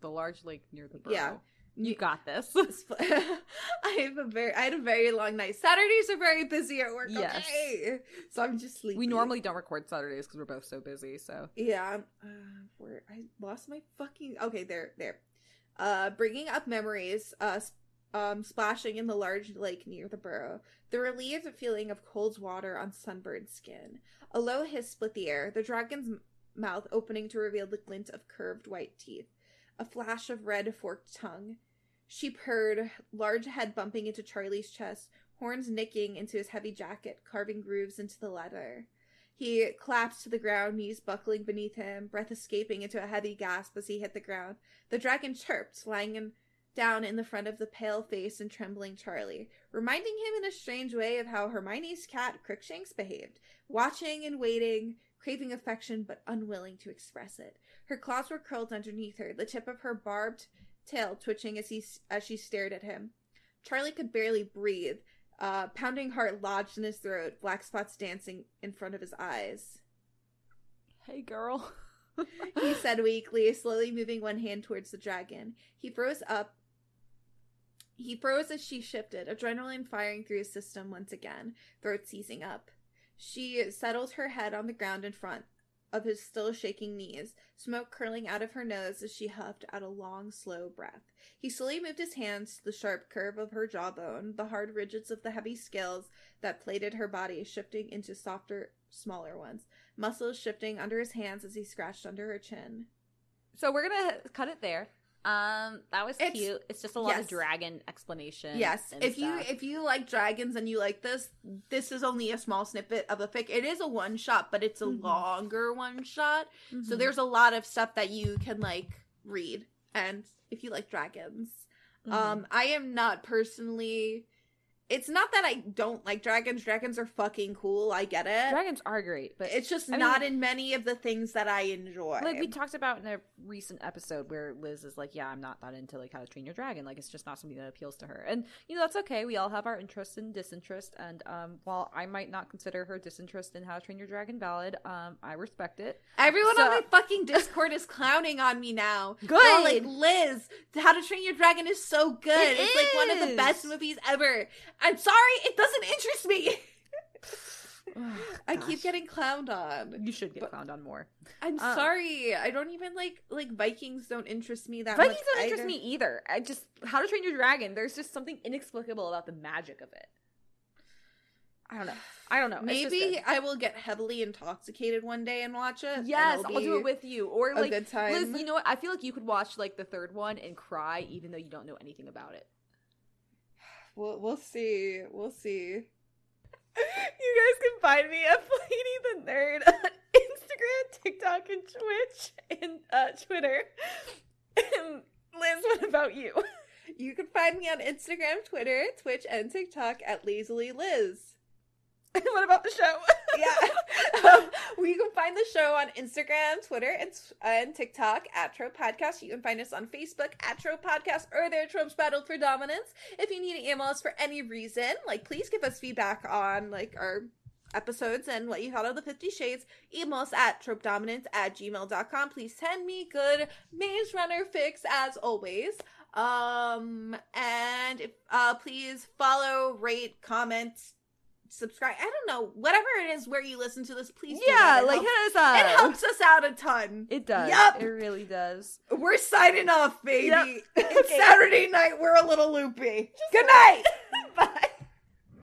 Speaker 1: the large lake near the burrow.
Speaker 2: Yeah.
Speaker 1: You got this.
Speaker 2: I have a very, I had a very long night. Saturdays are very busy at work.
Speaker 1: Yes.
Speaker 2: Okay, so I'm just sleepy.
Speaker 1: we normally don't record Saturdays because we're both so busy. So
Speaker 2: yeah. Uh, where I lost my fucking. Okay, there, there. uh, bringing up memories, uh, um, splashing in the large lake near the burrow. The relieved feeling of cold water on sunburned skin. A low hiss split the air, the dragon's mouth opening to reveal the glint of curved white teeth. A flash of red forked tongue. She purred, large head bumping into Charlie's chest, horns nicking into his heavy jacket, carving grooves into the leather. He collapsed to the ground, knees buckling beneath him, breath escaping into a heavy gasp as he hit the ground. The dragon chirped, lying in, down in the front of the pale faced and trembling Charlie, reminding him in a strange way of how Hermione's cat Crookshanks behaved, watching and waiting, craving affection but unwilling to express it. Her claws were curled underneath her, the tip of her barbed tail twitching as he as she stared at him. Charlie could barely breathe, uh, pounding heart lodged in his throat, black spots dancing in front of his eyes.
Speaker 1: Hey, girl.
Speaker 2: he said weakly, slowly moving one hand towards the dragon. He froze up. He froze as she shifted, adrenaline firing through his system once again, throat seizing up. She settled her head on the ground in front of his still shaking knees, smoke curling out of her nose as she huffed out a long, slow breath. He slowly moved his hands to the sharp curve of her jawbone, the hard ridges of the heavy scales that plated her body shifting into softer, smaller ones, muscles shifting under his hands as he scratched under her chin.
Speaker 1: So we're gonna cut it there. Um, that was
Speaker 2: It's-
Speaker 1: cute. It's just a lot
Speaker 2: yes.
Speaker 1: of dragon explanation.
Speaker 2: Yes, if you if you like dragons and you like this, this is only a small snippet of a fic. It is a one shot, but it's a
Speaker 1: Mhm.
Speaker 2: longer one shot. So
Speaker 1: Mhm.
Speaker 2: there's a lot of stuff that you can like read. And if you like dragons,
Speaker 1: Mhm.
Speaker 2: um, I am not personally. It's not that I don't like dragons. Dragons are fucking cool. I get it.
Speaker 1: dragons are great, but
Speaker 2: it's just
Speaker 1: I mean-
Speaker 2: not in many of the things that I enjoy.
Speaker 1: like we talked about in a recent episode where Liz is like, "Yeah, I'm not that into like how to train your dragon. Like, it's just not something that appeals to her." And you know that's okay. We all have our interests and disinterest. And um, while I might not consider her disinterest in how to train your dragon valid, um, I respect it.
Speaker 2: Everyone
Speaker 1: So-
Speaker 2: on my fucking Discord is clowning on me now.
Speaker 1: Good.
Speaker 2: They're all like Liz, How to Train Your Dragon is so good.
Speaker 1: It
Speaker 2: it's like one of the best movies ever. I'm sorry, it doesn't interest me. I keep getting clowned on.
Speaker 1: You should get
Speaker 2: But-
Speaker 1: clowned on more.
Speaker 2: I'm
Speaker 1: Uh,
Speaker 2: sorry. I don't even like like Vikings. Don't interest me that
Speaker 1: Vikings
Speaker 2: much.
Speaker 1: don't interest
Speaker 2: either.
Speaker 1: me either. I just How to Train Your Dragon. There's just something inexplicable about the magic of it. I don't know. I don't know.
Speaker 2: Maybe. I will get heavily intoxicated one day and watch it.
Speaker 1: Yes, I'll do it with you. Or
Speaker 2: a
Speaker 1: like
Speaker 2: good time.
Speaker 1: Liz, you know what? I feel like you could watch like the third one and cry even though you don't know anything about it.
Speaker 2: We'll we'll see. We'll see.
Speaker 1: You guys can find me at Lady the Nerd on Instagram, TikTok, and Twitch, and uh, Twitter. And Liz, what about you?
Speaker 2: You can find me on Instagram, Twitter, Twitch, and TikTok at Lazily Liz.
Speaker 1: what about the show?
Speaker 2: yeah. um, well, you can find the show on Instagram, Twitter, and, and TikTok at Trope Podcast. You can find us on Facebook at Trope Podcast or their Tropes Battle for Dominance. If you need to email us for any reason, like please give us feedback on like our episodes and what you thought of the 50 shades email us at tropedominance at gmail.com please send me good maze runner fics as always um and if, uh please follow rate comment subscribe. I don't know, whatever it is where you listen to this, please.
Speaker 1: yeah.
Speaker 2: It
Speaker 1: like
Speaker 2: helps,
Speaker 1: hit us up.
Speaker 2: it helps us out a ton.
Speaker 1: It does.
Speaker 2: Yup.
Speaker 1: It really does.
Speaker 2: We're signing off, baby.
Speaker 1: Yep.
Speaker 2: It's
Speaker 1: Okay.
Speaker 2: Saturday night. We're a little loopy. Good night.
Speaker 1: Bye.